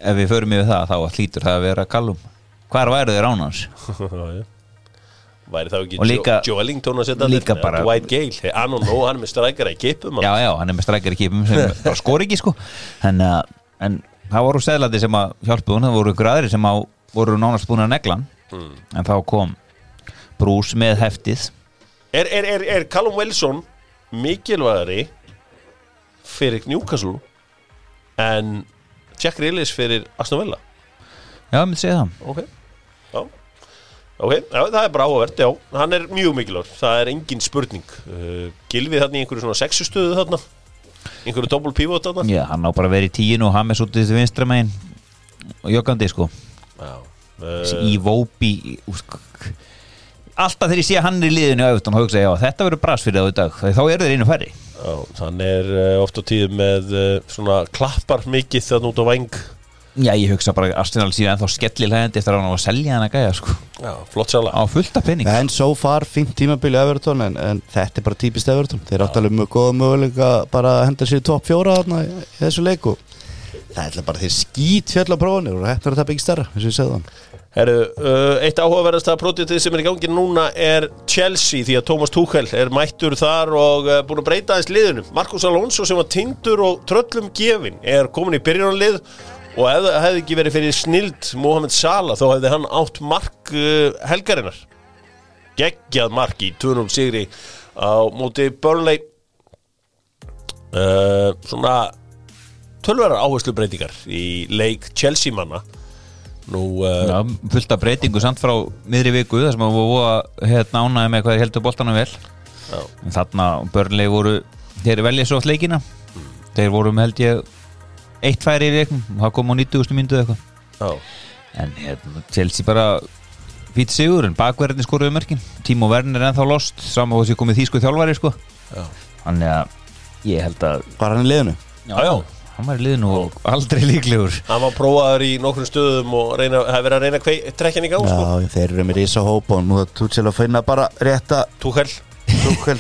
Ef við förum yfir það, þá hlýtur það að vera Callum. Hvar væru þeir án hans? Væri þá ekki Og líka- Joe Ellington að setja allir? bara- Dwight Gale, hey, don't know, hann er með strækara í kipum Já, já, hann er með strækjar í kipum sem skor ekki sko. En, uh, en það voru seðlandi sem að hjálpuðu hún, það voru aðri sem að voru nánast búin að negla Hmm. en þá kom Brús með heftið. Er, er, er, er Callum Wilson mikilvægari fyrir Newcastle en Jack Reelis fyrir Aston Villa? Já, ég myndi segja það. Ok, já. Ok, já, það er bara áhugavert, já. Hann er mjög mikilvægur, það er engin spurning. Uh, Gilvið þarna í einhverju svona sexustöðu þarna? Einhverju double pivot þarna? Já, hann á bara að vera í tíinu og Hames út í þessu vinstra megin. Og joggandi sko. Já uh, í Vóbi alltaf þegar ég sé hann er í liðinu á Evertón þá hugsa ég, já, þetta verður bras fyrir dag. Þá eru þeir einu færri Já, hann er uh, oft á tíðum með uh, svona klappar mikið þarna út á væng. Já, ég hugsa bara að Arsenal síðan ennþá skellilegandi eftir að hann á að selja hann að gæja sko. Já, flott sala. Á fullta penning En so far, fint tímabili Everton en, en þetta er bara típist Everton. Þeir áttu alveg mjög góða möguleika bara að henda sér í topp fjóra þarna í þessu leiku. Það er bara þeir skýt fjall á prófunir og hættur að það byggja stærra eins og ég segði hann Herru, uh, eitt áhugaverðasta projektið sem er í gangi núna er Chelsea því að Thomas Tuchel er mættur þar og uh, búin að breyta aðeins liðinu. Marcus Alonso sem var tindur og tröllum gefin er komin í byrjunarlið og ef það hefði ekki verið fyrir snild Mohamed Salah þá hefði hann átt mark uh, helgarinnar. Geggjað mark í 2-0 sigri á móti Burnley. Svona tölverðar áherslu breytingar í leik Chelsea manna nú uh, Já, fullta breytingu samt frá miðri viku þar sem að voru hérna ánæði með hvað heldur boltanum vel Já. en þarna börnlegi voru þeir velja svo oft leikina þeir voru með held ég eitt færi í leiknum það kom á 90. myndu eitthvað en hérna, Chelsea bara fýtt sigur en bakverðin skoruðu mörkin Timo Werner er ennþá lost saman og þessi komið þýsku þjálfari sko þannig að ég held að Var hann í liðinu? Já, já. Hann var í liðinu og aldrei líklegur. Hann var prófaður í nokkrum stöðum og reyna, hafði verið að reyna að trekja hann í gang sko. Já, þeir eru með rísa hóp og nú er Tuchel að finna bara rétta Tuchel,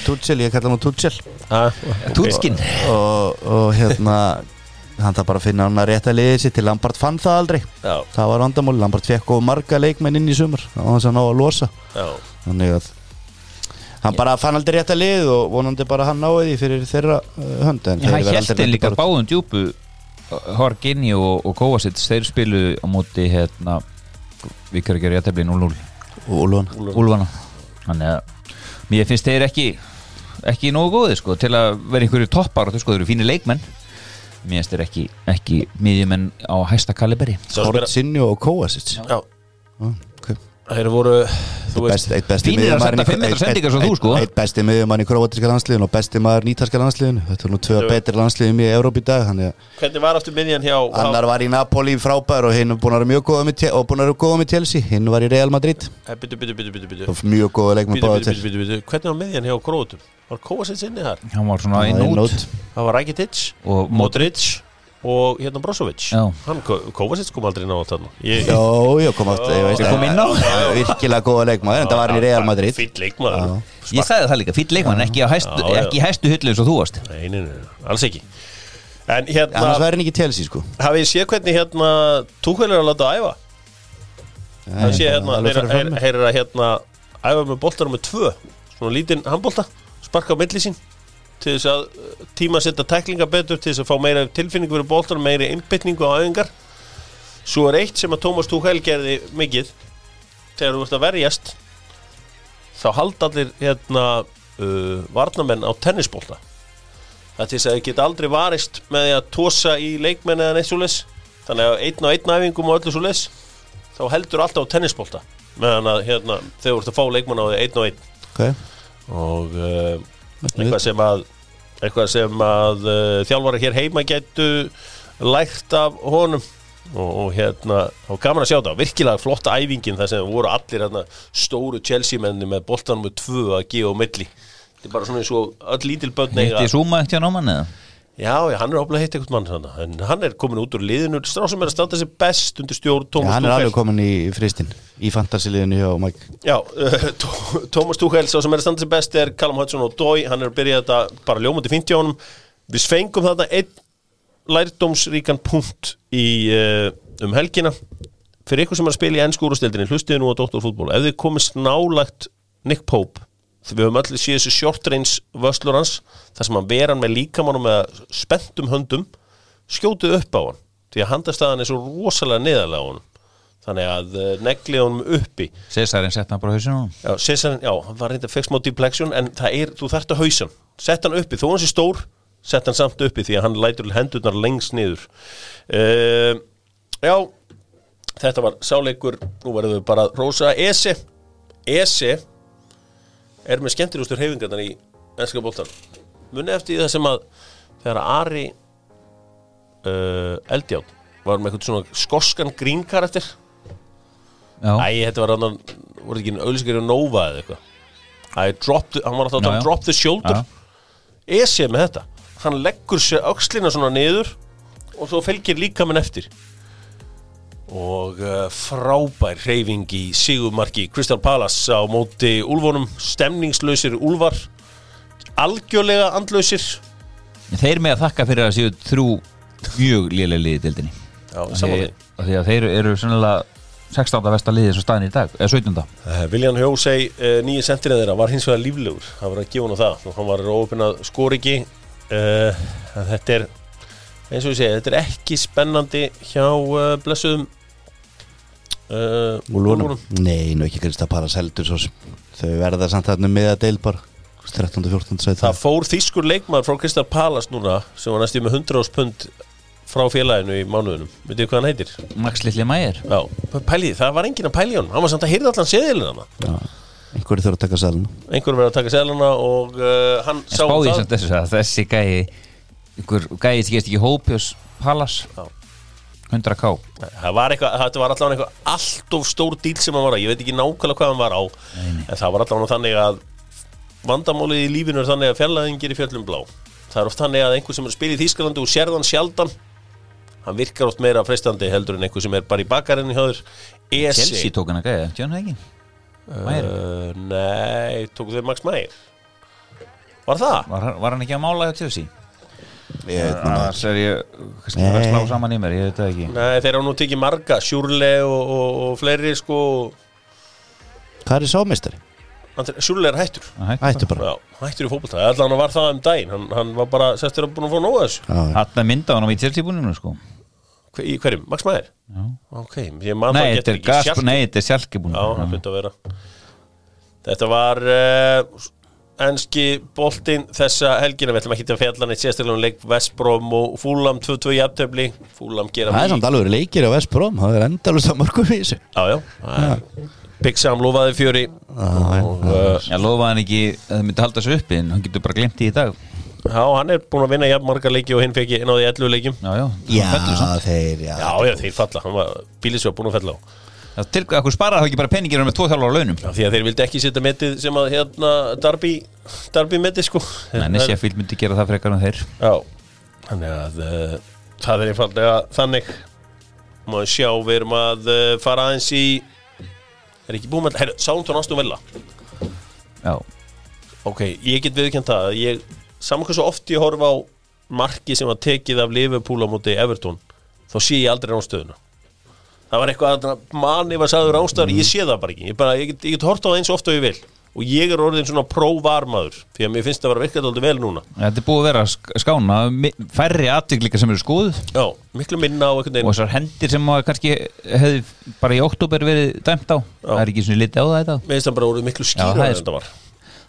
Tuchel, ég kalla hann Tuchel. Ah, Tútskinn. Og, og hérna hann það bara finna hann að rétta liðið sér til Lampard fann það aldrei. Já, það var vandamál, Lampard fekk og marga leikmenn inn í sumar og þess að ná að losa. Já. Þannig að hann bara fann aldrei rétta lið og vonandi bara hann náði því fyrir þeirra uh, hönd en þeir held aldrei líka báðum djúpu Horginni og, og Kovacic þeir spilu á móti hérna við kjör ekki að réttabli 0-0 og Úlfan. Úlfana. Þannig að mér finnst þeir ekki ekki nógu góði sko til að vera einhverju toppar og þau sko þeir eru fínir leikmenn. Mér finnst þeir ekki, ekki miðjumenn á hæsta kaliberi. Er- Hortsinho og Kovacic. Já, okay. Þeir voru veist, eitt besti senda í- þú, sko. miðjumann í landsliðinu og besti maður nýtarska landsliðinu þetta er nú Jú. betri landsliðum í Európa í dag hvernig var aftur miðjan hjá annar var í Napoli frábær og hinn er búin að vera mjög góða og búin að vera góða með Chelsea hinn var í Real Madrid mjög góða leikmenn báða til Hvernig var miðjan hjá Króatum? Var Kovacic inni þar? hann var svona út út. Það var Rakitic Og Modric og hérna Brozovic. Hann, Kovacic kom aldrei ná þarna. Ég, Jó, já, kom átt Ég kom inn á. Virkilega góða leikmaður en það var í Real Madrid. Fýll leikmaður. Ég sagði það líka, fýll leikmann, ekki, á hæstu, í hæstu hullu eins og þú varst. Nei, nei, nei, alls ekki. En hérna, annars væri hann ekki Chelsea sko. Hafið ég séð hvernig hérna Túkvæl er að láta æfa? Það sé hérna, heyrir að hérna æfa með boltar með tvö Svona lítinn handbolta, sparka á milli sín Til þess að uh, tíma setja tæklinga betur Til þess að fá meira tilfinningu fyrir boltar Meiri innbytningu á æfingar. Svo er eitt sem að Tómas Túkvæl gerði mikið. Þegar þú ert að verjast Þá halda allir hérna uh, Varnamenn á tennisbolta. Það til þess að þið geta aldrei varist með því að tósa í leikmenn eða neitt svo leis Þannig að einn á einn æfingum og öllu svo leis Þá heldur alltaf á tennisbolta. Meðan að hérna, þú ert að fá leikmann á því einn og einn. Okay. og uh, eitthvað sem að eitthvað sem að uh, þjálfara hér heima getu lært af honum. Og, og hérna og gaman að sjá þetta, virkilega flotta æfingin þar sem voru allir hérna, stóru Chelsea menni með boltanum með tvö að gefa á milli. Þetta er bara svona eins og öll lítil börn hitti Zuma ekkert hjá náman eða Já, já, hann er óbúinlega heitt eitthvað mann svona. en hann er komin út úr liðinu. Strá sem er að standa sig best undir stjórn Já, Tómas hann er alveg Tuchel komin í fristinn í fantasiliðinu hjá Mike. Já, uh, Tó- Tómas Tuchel sá sem er að standa sig best er Callum Hudson og Dói hann er að byrja þetta bara ljómandi fínt hjá honum. Við fengum þarna einn lærdómsríkan punkt í, uh, um helgina. Fyrir ykkur sem er að spila í ennsku úrstildinni hlustiði nú á Dóttarfútból ef þið komist nálagt Nick Pope við höfum allir séð þessu range vöslur hans þar sem hann ver hann með líkamannum með spenntum höndum skjótið upp á hann því að handastæðan er svo rosalega neðarlega á hann þannig að uh, negli honum uppi. Cesarinn sett hann bara á hausinu á honum. Já, Cesar, já, hann var reynda fekk smá deplexion en það er, þú þarft að hausa hann. Sett hann uppi, þó hann sé stór sett hann samt uppi því að hann lætur hendurnar lengst niður. Uh, Já þetta var sáleikur. Nú verðum við bara að rósa Ese. Ese er með skemmtilegustu hreyfingarnar í ennska bóltan muni eftir það sem að þegar Ari uh, Eldján var með eitthvað svona skoskan grín karakter Já, Æ, þetta var annan, voru ekki auðlýsingar í Nova eða eitthvað? Æ, drop the, hann var alltaf að um drop the shoulder. Esi með þetta. Hann leggur sér öxlina svona niður og svo fylgir líka minn eftir og uh, frábær hreyfing í Sigurmarki Crystal Palace á móti úlfunum, stemningslausir úlfar algjörlega andlausir. Þeir með að þakka fyrir að séu þrjú mjög lélega liði Af saman því, að þeir eru sannlega 16. versta liði svo staðin í dag, eða 17. Uh, Viljan Hjósei, nýja sendirinn þeirra var hins vegar líflegur, það var að gefa hann það. Og hann var óöfnað skóringi uh, þetta er eins og ég segi, þetta er ekki spennandi hjá uh, blessuðum uh, Úlfunum. Nei, nú ekki Krista Paras heldur svo þau verða samt þarna með að deil bara 13. 14. sæti Það fór þýskur leikmaður frá Kristal Palace núna sem var næstum með 100 pund frá félaginu í mánuðunum þið hvað hann heitir? Max Lilli Mægir það var enginn að pæli hann hann var samt að heyrða allan seðilina hana Já, einhverju þurfa að taka salin einhverjum verið að taka seðilina og uh, hann sá um það. þessi gæi ykkur gæi sem gerst ekki hópjós Palas Já. 100k það var eitthvað, þetta var allavega eitthvað allt of stór díl sem hann var á, ég veit ekki nákvæmlega hvað hann var á en það var allavega þannig að vandamálið í lífinu er þannig að fjarlæðingir í fjöllum blá. Það er oft þannig að einhver sem er að spila í Þýskalandi og sérðan sjaldan hann virkar oft meira frestandi heldur en einhver sem er bara í bakarinnu hjá þér. Esi. Chelsea tók hann að gæða, tjónu það? Ekki uh, Nei, tóku þeir Max Meyer? Var það? var, var hann ekki að mála hjá Chelsea? Maður Annars er ég kannski að slá saman í mér, ég veit það ekki Nei, þeir hafa nú tekið marga Sjúrle og, og, og fleiri sko Hvað er sámeistari? Sjúrle er hættur Að hætta. Hættu bara Já, hættur í fótbolta, allan var það um daginn hann, hann var bara, sestur að búin að fá nóga þessu Já, Þarna mynda hann á í Chelsea búninu sko Hver, Í hverjum? Max Meyer? Já. Ok, ég man Nei, það getur er ekki Schalke. nei, þetta er Sjálki Já, það myndi að vera Þetta var uh, enski boltinn þessa helgina. Við ætlum ekki að fjalla neitt sérstaklega um leik Vestbrom og Fúlam 2-2 jafntöfli Fúlam gera Það er samt alveg leikir á Vestbróm Það er endalust að mörgum í þessu Já, já, það er- Big Sam lofaði fjöri. Og uh, Já, lofaði hann ekki að það myndi halda sér uppi en hann getur bara glemt í í dag. Já, hann er búin að vinna jafn marga leiki og hinn fekk inn á því 11 leikjum. Já, já, Já, þeir, já. Já, já, þeir falla, hann var bílisvega búin að fella á til hvað, hvað sparaði það ekki bara penningir með tvo þjálfur á launum? Já, því að þeir vildi ekki setja metið sem að hérna Darby, Darby metið sko. Nei, Sheffield myndi gera það frekar en þeir. Já, þannig að uh, það er einfallega þannig. Má við sjá, við erum að uh, fara aðeins í er ekki búin með, herru, Soundtón Aston Villa? Já, Ok, ég get viðkjönd það að saman hversu oft ég horfa á marki sem var tekið af Liverpool á móti Everton, þá sé ég aldrei ránstöðuna það var eitthvað að manni var sagður ránstöðar, ég sé það bara ekki. Ég, bara, ég, get, get hort á það eins ofta og ég vil. Og ég er orðin svona próvarmaður því að mér finnst það að vera virkað aldrei vel núna. Þetta er búið að vera skána færri atviklíka sem eru skoðuð. Já, miklu minna á einhvern og veginn þessar hendir sem kannski hefði bara í oktober verið dæmt á. Það er ekki svona litið á það þetta Mér finnst það bara orðið miklu Já, skýra en þetta var.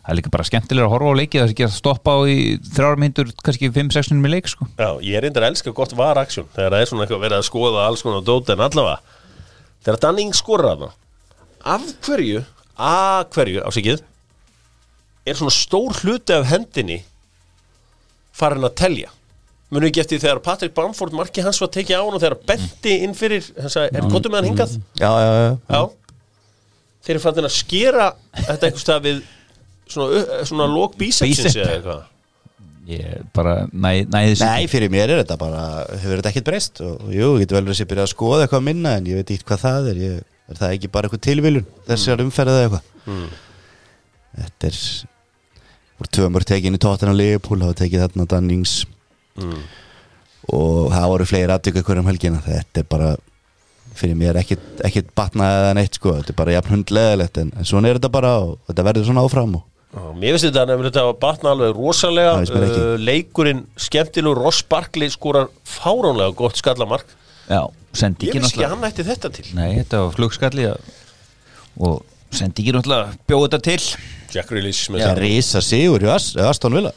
Það er líka bara skemmtilega að horfa á leikið það er ekki að stoppa á í þrjár myndur kannski 5-6 minútur með leik sko. Já, ég er reyndar að elska gott var-aksjón þegar það er svona eitthvað verið að skoða alls konar dót en allavega þegar Danning skorra þarna af hverju, að hverju ásíkið er svona stór hluti af hendinni farin að telja? Munum ekki eftir þegar Patrick Bamford marki hans var tekið á hann og þegar benti inn fyrir sagði, er gottum með hann hingað? Já, já, já. Já. Þeir eru farin að skera þetta einhvers stað við svona, svona lók bísepsins eða eitthvað ég bara næ, næði þessu Nei, fyrir mér er þetta bara, hefur þetta ekkert breyst? Og jú, getur vel verið að sé byrja að skoða eitthvað minna en ég veit ekki hvað það er. Ég, er það ekki bara eitthvað tilviljun þessar umferðið eða eitthvað? Mm. Þetta er voru tvö mörg tekin í tóttan á Leopold hafa tekið þarna Dannings mm. og það voru fleiri aðtöku ykkur um helgina. Þetta er bara fyrir mér ekkit, ekkit batnað eða neitt sko. Þetta er bara jafn hundleðilegt en, en svona er þetta bara og þetta verður svona áfram og Mér finnst þetta nefnilega þetta að batna alveg rosalega. Finnst ekki. uh, Leikurinn skemmtilegur Ross Barkley skorar fáránlega gott skallamark. Já, sendi Ég ekki finnst ekki að náttúrulega hann ætti þetta til. Nei, þetta var flugskalli og sendi ekki náttúrulega bjóð þetta til. Jack Grealish með það. risa sigur Aston Villa.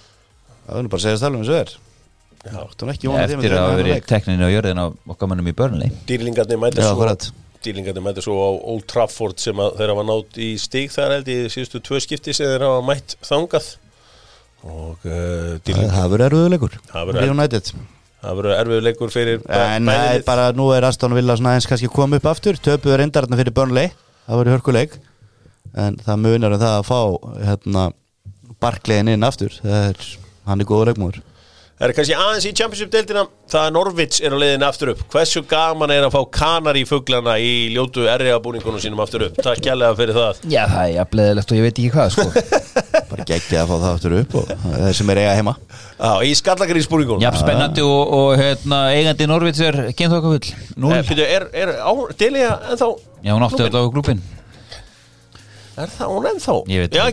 Það er bara að segja stælum eins og er. Já. Ekki eftir að hafa verið tekninni á jörðin á mönnum í börnleik Dýrlingarnir mæta Já, svo Dýrlingarnir mæta svo á Old Trafford sem að þeir hafa nátt í stig þar held í síðustu tvö skipti sem þeir hafa mætt þangað. Og uh, Það Dýrlingar það verður erfiðuleikur Það verður Fyrir United. Það verður erfið leikur fyrir En nei, lið. bara nú er Aston Villa svona eins kannski komið upp aftur Töpuður reyndarna fyrir Burnley. Það verður hörkuleik. En það munar um það að fá hérna, Barklegin inn aftur. Er, hann er góður leikmúður Það er kannski aðeins í Championship-deildina það er Norvits er á leiðin aftur upp. Hversu gaman er að fá kanari fuglana í ljótu erriðabúningunum sínum aftur upp? Takk kjærlega fyrir það. Já, það er jafnleðilegt og ég veit ekki hvað sko. Bara geggja að fá það aftur upp og þeir sem er eiga heima. Já, í skallakarísbúningunum jafn spennandi og, og hérna, eigandi Norvits er kynþokkafull. Núl, Eh, byrju, Er, er á, Delia ennþá já, hún átti þetta á klúbin Er það hún ennþá? Ég veit Já,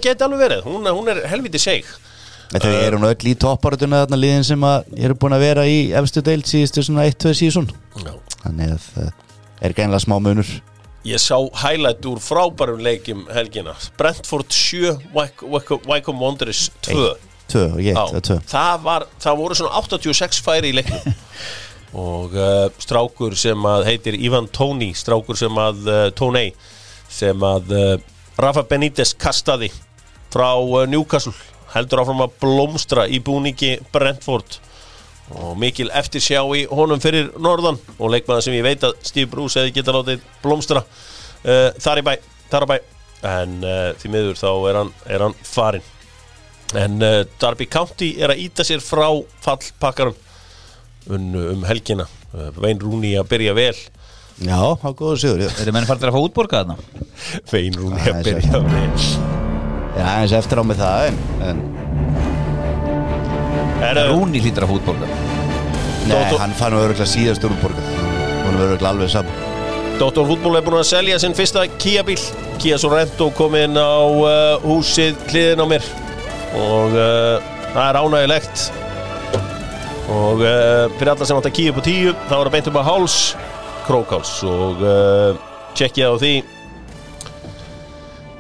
þau eru nú öll í topparutuna þarna liðin sem eru búin að vera í efstu deild síðustu svona 1-2 síðan Þannig að það er greinlega smá munur. Ég sá highlight úr frábærum leikjum helgina. Brentford 7 Wyc- Wyc- Wycombe Wanderers 2 Tvö og ég Já, eitt, það tvö. það, var, það voru svona 86 færi í leiknum. Og uh, strákur sem að heitir Ivan Tóni, strákur sem að uh, Tónei, sem að uh, Rafa Benítez kastaði frá Newcastle, heldur áfram að blómstra í búningi Brentford. Og mikil eftir sjá í honum fyrir norðan. Og leikmaður sem ég veit að Steve Bruce hefði geta látið blómstra uh, þar í bæ, þar á bæ. En uh, því miður þá er hann, er hann farinn. En uh, Darby County er að íta sér frá fallpakkarum um, um helgina. Vein Rúni að byrja vel. Já, það er góður sigur. Já. Eru menn fartir að fá útborga þarna? Vein Rúni að Það er byrja vel Já, eins eftir á með það en, en er, uh, Rúni hlýtur að fá útborga Nei, Dóttor- hann fann öruglega síðastur útborgað Hún er öruglega alveg saman Dóttor fútból er búin að selja sinn fyrsta Kia bíl Kia Sorento kom inn á uh, húsið hliðin á mér. Og uh, það er ánægilegt og uh, fyrir alla sem átt að Kia upp á tíu þá er það beint upp á háls krókháls og tjekkið á því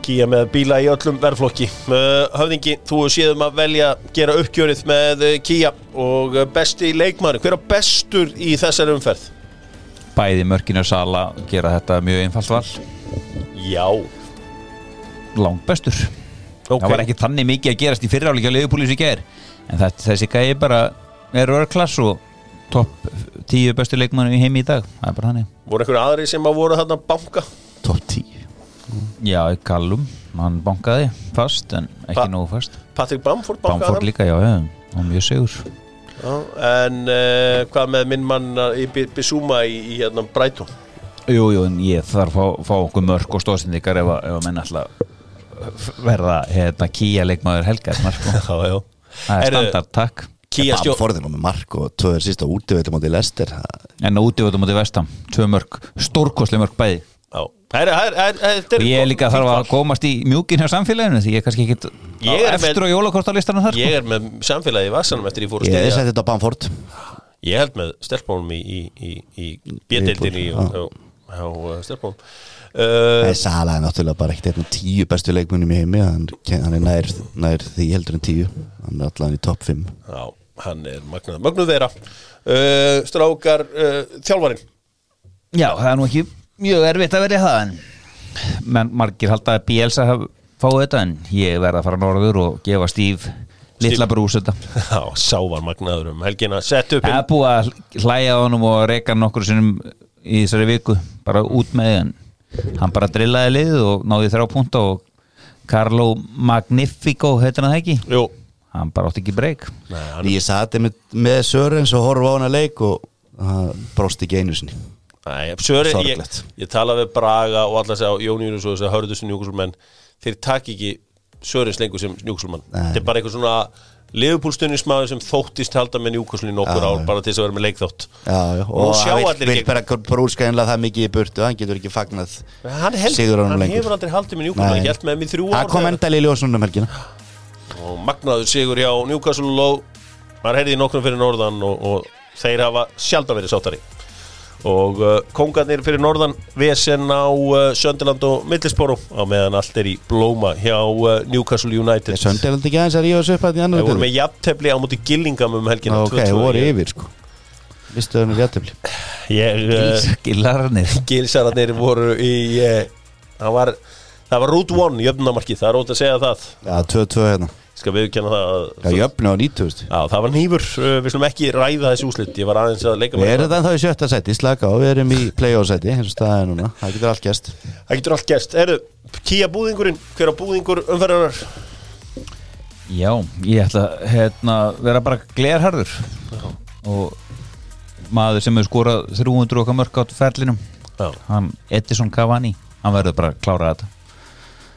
Kia með bíla í öllum verðflokki. Uh, Höfðingi, þú séðum að velja gera uppgjörið með Kia og uh, besti leikmann, hver er bestur í þessari umferð? Bæði mörkinu sala gera þetta mjög einfalt val. Já, Langt bestur. Ok. Það var ekki þannig mikið að gerast í fyrráleika Leifupúlis í ger En þessi gæði bara er örklass og topp tíu bestu leikmannu í heimi í dag. Það er bara þannig. Voru einhverju aðri sem að voru þarna banka? Top 10 Já, Callum, hann bankaði fast en ekki Pa- nógu fast. Patrick Bamford bankaði Bamford hann? líka, já, já, og mjög segur Já, En uh, hvað með minn mann í Bi- Bissouma í, í hérna Brighton? Jú, jú, en ég þarf að fá, fá okkur mörk og stóðsendikar ef, að- menn alltaf verða hérna kýja leikmaður helgar sko. Já, já. Það er standard, takk. Kia stjó Bamford er nú með mark og tvöður sísta útiveitum á til Lester En útivöldum á því vestam, tvö mörk stórkosli mörk bæði Her, og ég er líka þarf að komast í mjúkin hjá samfélaginu því ég er kannski ekkit Ég er eftir með- á jólakortalistanum þar Ég sko. er með samfélagi í vassanum eftir ég fór að Ég hef stiðja sett þetta á Bamford. Ég held með stelpónum í, í, í, í Liverpool, og á, á uh, stelpónum Það uh, er Sala er náttúrulega bara ekkert einn af tíu bestu leikmunum í heimi hann, hann er nær, nær því heldur en tíu. Hann er allan í topp 5 Já, hann er magnuð, magnuð þeirra uh, Strákar uh, Þjálfarinn. Já, það er nú ekki mjög erfitt að verja það en menn margir halda að Bielsa haf- fái þetta en ég verða að fara norður og gefa Stíf litla brús þetta. Já, sá var magnaður um helgina. Sett upp Það er búið að hlæja á honum og reyka hann nokkur sinnum í þessari viku bara út með en hann bara drillaði lið og náði þrjá púnta og Carlo Magnifico heitir hann það ekki? Jú, hann bara átti ekki breyk. Hann, Ég sati með, með Sörens og horfa á hana leik og það brosti ekki einu sinni Nei, Söri, ég, ég tala við Braga og alltaf segja Jón Júnus og þess að hörðu sem njúkusulmenn þeir takk ekki Sörins lengur sem njúkusulmann þetta er bara eitthvað svona liðupúlstunnismæður sem þóttist halda með njúkusulin í nokkur ár bara til þess að vera með leikþótt Og og sjá hann allir ekki- það mikið í burtu hann getur ekki fagnað hann, held, hann hefur aldrei haldið með njúkusulin Nei. hann held með mér þrjú ár kom þegar- endal í ljósunum um og magnaður sigur hjá Newcastle og maður heyrði í nokkrum fyrir norðan og, og þeir hafa sjaldan verið sáttari og uh, kongarnir fyrir norðan vesen á uh, Sönderland og Middlesboro á meðan allt er í blóma hjá uh, Newcastle United. Er ekki aðeins að ríða þessu upp að því þeir annar voru með jafntefli á móti Gillingam um helgina Ok, 2-2. það voru yfir sko. Vistu það með jættefli ég, uh, Gillararnir Gilsararnir voru í uh, það var það var route one í öfnumarki, það er ótt að segja það. Já, 2-2 hérna skal viðkjanna það að, Já, jöfnu á 90 Já, það var nýfur, uh, við slum ekki ræða þessi úslit Ég var aðeins að leika Við mér erum þetta ennþá í sjötta seti, slaka á, við erum í play-off seti eins og staðið núna, það getur allt gæst Það getur allt gæst Erðu, kýja búðingurinn, hver á búðingur umferðanar? Já, ég ætla hérna, vera bara glerharður og maður sem hefur skorað 300 okkar mörg átt ferlinum hann Edison Cavani hann verður bara að klára þetta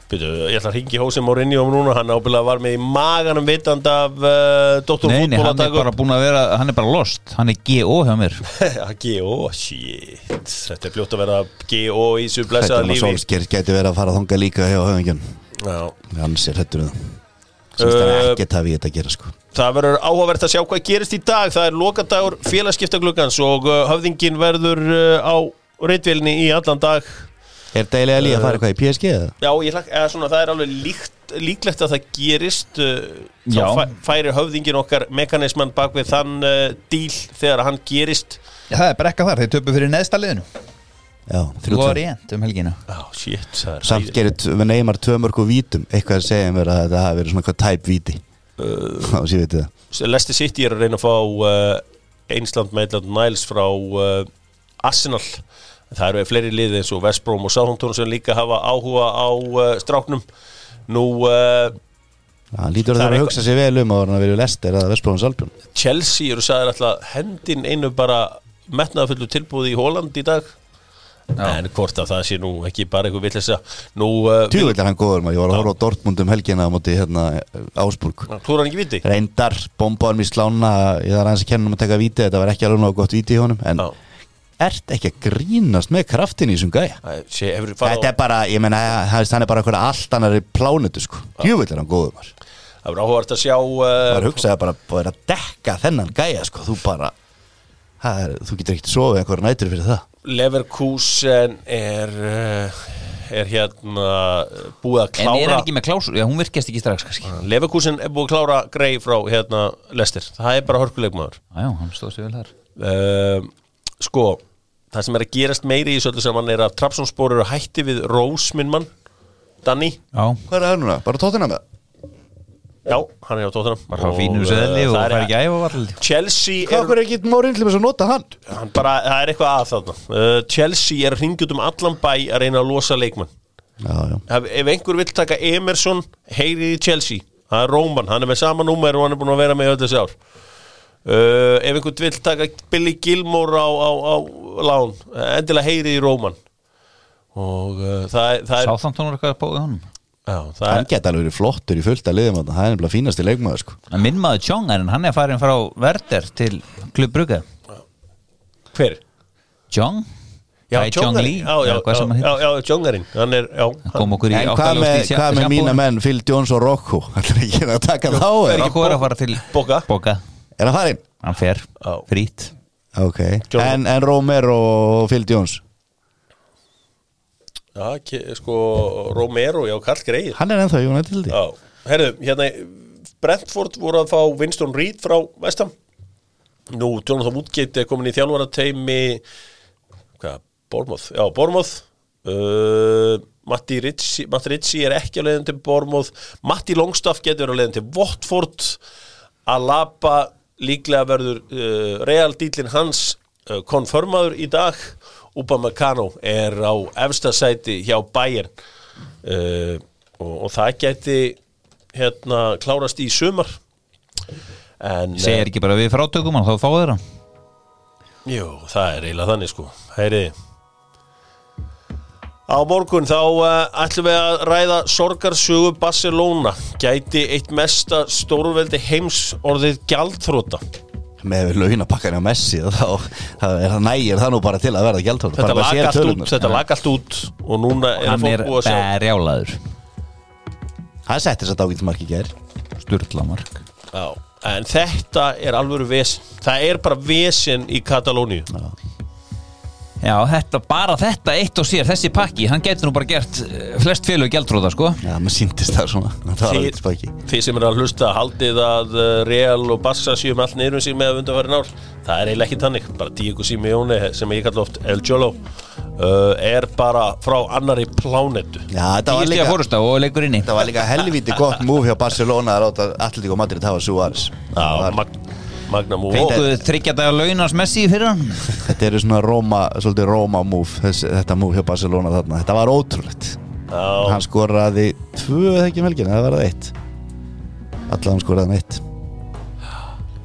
byrju, ég ætla að ringi Hósi Mourinho um núna Hann ábyrlega var með í maganum vitand af uh, Dr. Nei, nei, Fútból hann að er bara búin að vera hann er bara lost, hann er GO hjá mér. G.O. Shit. Þetta er fljótt að vera G.O. í Þetta blessaða er maður lífi. Solskjær, getur verið að fara að þonga líka hjá höfingjan Já. Hann sér hættur um það. Uh, hann ekkert hafi þetta að gera sko. Það verður áhugavert að sjá hvað gerist í dag. Það er lokadagur félagskiptagluggans og uh, höfðingin verður uh, á reytvélinni í allan dag Er eiginlega líka að fara eitthvað í PSG eða? Já, ég svona, það er alveg líkt, líklegt að það gerist þá fæ, færi höfðingin okkar mekanismann bak við þann uh, díl þegar hann gerist. Já, það er brekka þar, þeir töpu fyrir neðsta liðinu. Já, Þú þrjú tvö rétt um helgina. Já, shit, það Samt gerir t- við neymar tvö mörg og vítum. Eitthvað að segja mér að þetta hafi verið svona eitthvað tæp víti. Uh, við þetta Leicester City er að reyna að fá uh, Einsland Maitland Niles frá uh, Arsenal það eru fleiri liði eins og West Brom og Southampton sem líka hafa áhuga á uh, stráknum. Nú uh, hann lítur Það er það að eitthvað- hugsa sér vel um að verið lester eða Vestbróðans Albjörn Chelsea eru sagðir alltaf hendin einu bara metnaðafullu tilbúði í Holland í dag. En hvort að það sé nú ekki bara einhver villisa nú uh, Tjúvill er hann góður maður, ég var að horfa á Dortmund um helgina á móti hérna Ásburg klúra hann ekki viti reyndar, bombaðum í slána. Ég þarf aðeins að kenna um að taka víti. Þetta var ekki alveg nóg gott víti í honum en Já. Ert ekki að grínast með kraftin í þessum gæja? Það þetta er bara, ég meina, hann er bara eitthvað allt annari plánutu sko, djúvill er hann góður maður. Það verður áhugavert að sjá það uh, er hugsaði bara að dekka þennan gæja sko, þú bara það er, þú getur ekkert sofið einhverja nætur fyrir það. Leverkusen er uh, er hérna búið að En er hann klára ekki með klásur? Já, hún virkjast ekki strax kannski. Leverkusen er búið að klára grei frá hérna Lester, það er bara hörkuleikmaður. Já, já, hann stóð sér vel þar. Uh, sko það sem er að gerast meiri í þessu öllu saman er að Trabzonspor eru hætti við Rose minn mann, Danny. Já, hvað er það núna, bara tóttina með já, hann er á tóttunum bara hafa fínu seðli og fær ekki æfa vall Chelsea hvað er, er ekki mórinn til þess að nota hann? Hann bara, það er eitthvað að þarna. Uh, Chelsea er hringjut um allan bæ að reyna að losa leikmann já, já. Ef, ef einhver vill taka Emerson heyrið í Chelsea, það er Róman hann er með sama númer og hann er búin að vera með öll þessi ár uh, ef einhver vill taka Billy Gilmore á, á, á lán, endilega heyrið í Róman. Og uh, það, er- það er Sáþantón er eitthvað að bóða honum. Já, það hann er, geta alveg verið flottur í fullta liðum það er nefnilega fínasti leikmaður sko. Minn maður Tjong er hann er farin frá Verder til Klubb Brugge. Hver? Tjong? Já, Tjongarinn hann er, já, Hann í en hvað með, í með mína menn? Phil Jones og Rocco? Hann er ekki að taka þá Er er, að fara til Boga. Er hann farin? Hann fer, Já. frít ok, Jones. en, en Romero og Phil Jones? Já, sko Romero, já, Karl Greið hann er ennþá United Já, herru, hérna Brentford voru að fá Winston Reed frá Vestam Nú, Jonathan Woodgate er komin í þjálfara teimi hvað, Bormoth Já, Bormoth uh, Matti Ritchie, Matti Ritchie er ekki á leiðin til Bormoth Matti Longstaff getur á leiðin til Watford. Alaba líklega verður uh, Real dýlin hans uh, konfirmaður í dag. Upamecano er á efsta sæti hjá Bayern. Uh, og, og það geti hérna klárast í sumar. En Segir ekki bara við frátökum þá fá þeirra Jú, það er eiginlega þannig sko. Heyri Á morgun þá uh, ætlum við að ræða sorgarsögu Barcelona. Gæti eitt mesta stórveldi heims orðið gjaldþróta með launapakkan á Messi þá það er það nægir það nú bara til að verða gjaldtótt Þetta lag allt út, þetta lag allt út og núna er Hann fólk er búið að sjá berjálaður hann setti þess að dágættismarki ger Sturlamark. Já, en þetta er alvöru vesen. Það er bara vesen í Katalóníu. Já, þetta, bara þetta eitt og sér, þessi pakki Hann getur nú bara gert eh, flest félög gjaldróða sko. Já, maður síndist það svona. Þið sem er að hlusta haldið að uh, Real og Barca séum allt niður um sig með að undanfæri nár Það er eiginlega ekki tannig Bara Diego Simeone sem ég kalla oft El Jolo uh, er bara frá annari plánetu. Já, þetta var líka og var líka helviti gott múf hjá Barcelona að láta Atletico Madrid hafa Já, Það var- mag, Magna Mú Fenguðu þryggja dagar launars Messi fyrir hann þetta eru svona Roma, svolítið Roma múf þetta múf hjá Barcelona þarna. Þetta var ótrúlegt. Já, hann skoraði tvö eða ekki um helgina, það var það eitt. Allan hann skoraði hann eitt.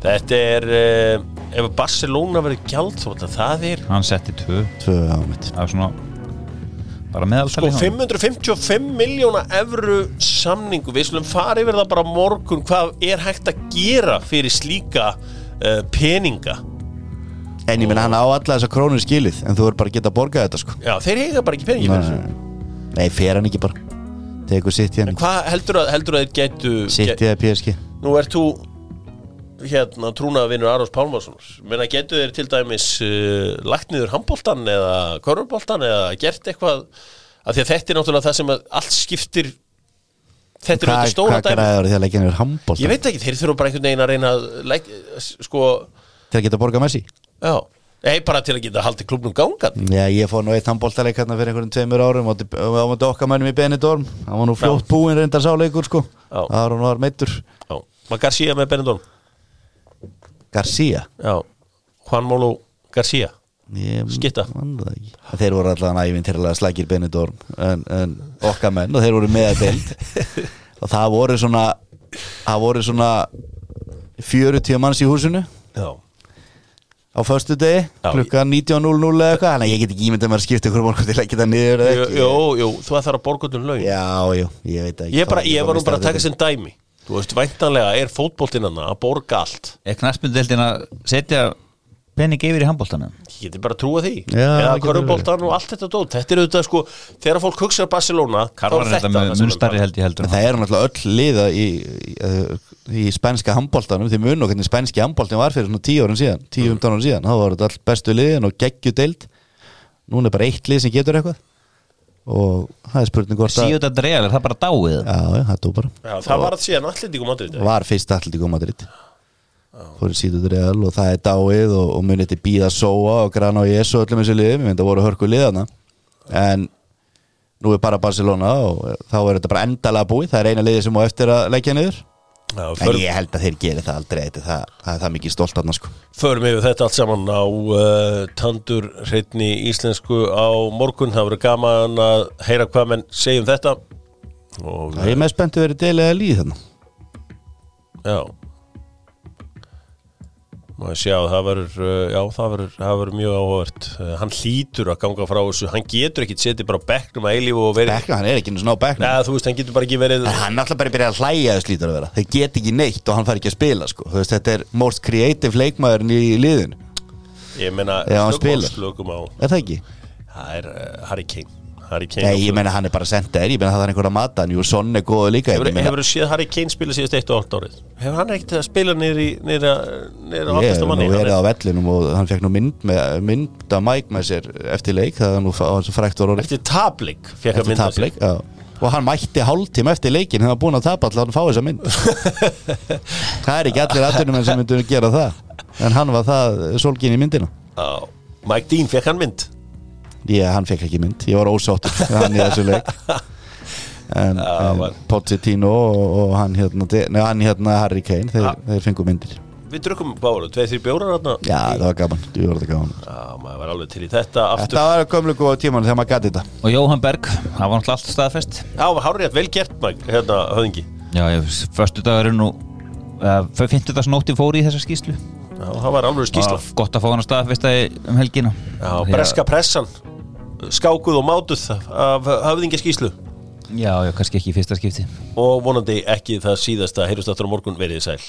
Þetta er uh, Ef Barcelona verður gjaldþróta Það er Hann setti tvö. Tvö á mitt Það var svona sko 555 miljóna evru samningu, við slum fara yfir það bara morgun, hvað er hægt að gera fyrir slíka uh, peninga? En ég minna hann á alla þessa krónur skilið en þú er bara að geta að borga þetta sko. Já, þeir eiga bara ekki peningi fyrir þessu. nei, nei, fer hann ekki bara. Tegur sitt hérna. hvað heldur að, heldur að þeir getu sitt eða PSG? Nú ert þú hérna trúnaðavinur Aros Pálmarssonar menna getur þeir til dæmis uh, lagt niður handbóltan eða körfuboltan eða gert eitthvað? Af því að þetta er náttúrulega það sem allt skiptir þetta er hvað auðvitað stóra hvað dæmi græður því að leggja niður handbólt ég veit ekki, þeir þurfa bara einhvern veginn að reyna að legg, sko, til að geta að borga Messi? Já. Nei, bara til að geta haldið klubnum gangan já, ég fór nú eitt handbóltaleik hérna fyrir einhverjum tveimur árum og á móti okkar mennum í Benidorm. Hann var nú fljótt búinn reyndar sáleikur sko. Það var meittur maður Garcia með Benidorm Garcia. Já, Juan Molo Garcia. En Þeir voru allan ævintýrlega slækir Benidorm en, en okkar menn og þeir voru með að deild og það voru svona það voru svona 40 manns í húsinu. Já, á föstu degi, Já, klukkan 19.00 eða eitthvað, þannig að ég get ekki ímyndað mér að skipta ykkur morgun til að geta niður eða ekki. jú, jú, þú ætlar að borga út um laun. Já, jú, ég veit ekki. Ég, bara, ég var nú bara að taka sem dæmi Þú veist, væntanlega er fótboltinn hann að borga allt. Er knaspindeldin að setja penning yfir í handbóltanum? Ég geti bara trúa því. Já, Eða körfuboltan og allt þetta dót. Þetta er auðvitað sko, þegar fólk hugsa Barcelona Karvar er þetta með bara- held ég heldur En það eru náttúrulega öll liða í, í, í, spænska handbóltanum því mun og hvernig spænski handbóltin var fyrir svona 10 árum síðan 10-15 árum síðan, þá var þetta all bestu liðin og geggju deild. Núna er bara eitt lið sem getur eitthvað og það er spurning hvort að real, er það bara dáið? Já, já, það dó bara. Já, það var að síðan allir díkum áttur var fyrst Atletico Madrid. Fór í síðut real og það er dáið og, og munið til Bíða Sóa og Grana og Jesu og öllum þessu liðum, ég myndi að voru hörku liðana en nú er bara Barcelona og þá er þetta bara endalega búið, það er eina liði sem á eftir að leggja niður Já, en förum, ég held að þeir geri það aldrei þetta, það, það er það mikið stolt aðna sko. Förum yfir þetta allt saman á uh, tandur hreitni íslensku á morgun. Það verður gaman að heyra hvað menn segjum þetta. Og það er með spenntu verið deilega líð þannig Já Það verður, uh, já, það verður, það verður mjög áhugavert. Uh, Hann hlýtur að ganga frá þessu, hann getur ekki setið bara á bekknum að eilífu og verið, Bekka, hann er ekki einu svona á bekknum neða, þú veist, hann getur bara ekki verið, En hann er alltaf bara að byrja að hlæja þess lítur að vera Þeir get ekki neitt og hann fær ekki að spila sko. Veist, Þetta er most creative leikmaðurinn í liðinu ég hann slökum á, slökum á, Er það ekki? það er uh, Harry Kane, Harry Kane. Nei, ég meina hann er bara sender, ég meina það er einhver að mata hann Jú, Son er góður líka Hefur, þú séð Harry Kane spila síðast eitt og allt árið? Hefur hann ekkert að spila niður að, niður að Ég hef nú manni? Hann verið er- á vellinum og hann fekk nú mynd, með, mynd af Mike með sér eftir leik Það er nú frækt orðið Eftir tablik fekk að Eftir mynda sig. tapleik, já Og hann mætti hálftíma eftir leikin Hann var búinn að tapa alltaf að hann fá þessa mynd Það er ekki allir aðtunum sem myndu gera það En hann var það solgin í myndina. Mike Dean fekk hann mynd. Ég, hann fekk ekki mynd, ég var ósáttur með hann í þessu leik. En, en Pochettino og, og hann hérna Nei, hann hérna Harry Kane Þeir, þeir fengu myndir. Við drukum báru, tveið þrjir bjórar þarna. Já, það var gaman, ég var gaman. Já, maður var alveg til í þetta aftur. Þetta var gömlu góða tíman þegar maður gæti þetta. Og Jóhann Berg, það var náttúrulega allt staðfest. Já, hárið vel gert, Mike, hérna, höfðingi. Já, ég, förstu dagur er nú uh, Fyntudagsnótti fór í þessa skýslu Já, það var alveg skýsla. Og Gott að fá hann að staðfesta um helgina. Já, breska pressan, skákuð og mátuð af höfðingi skýslu. Já, já, kannski ekki í fyrsta skipti Og vonandi ekki það síðasta, heyrjast aftur á morgun, verið sæl.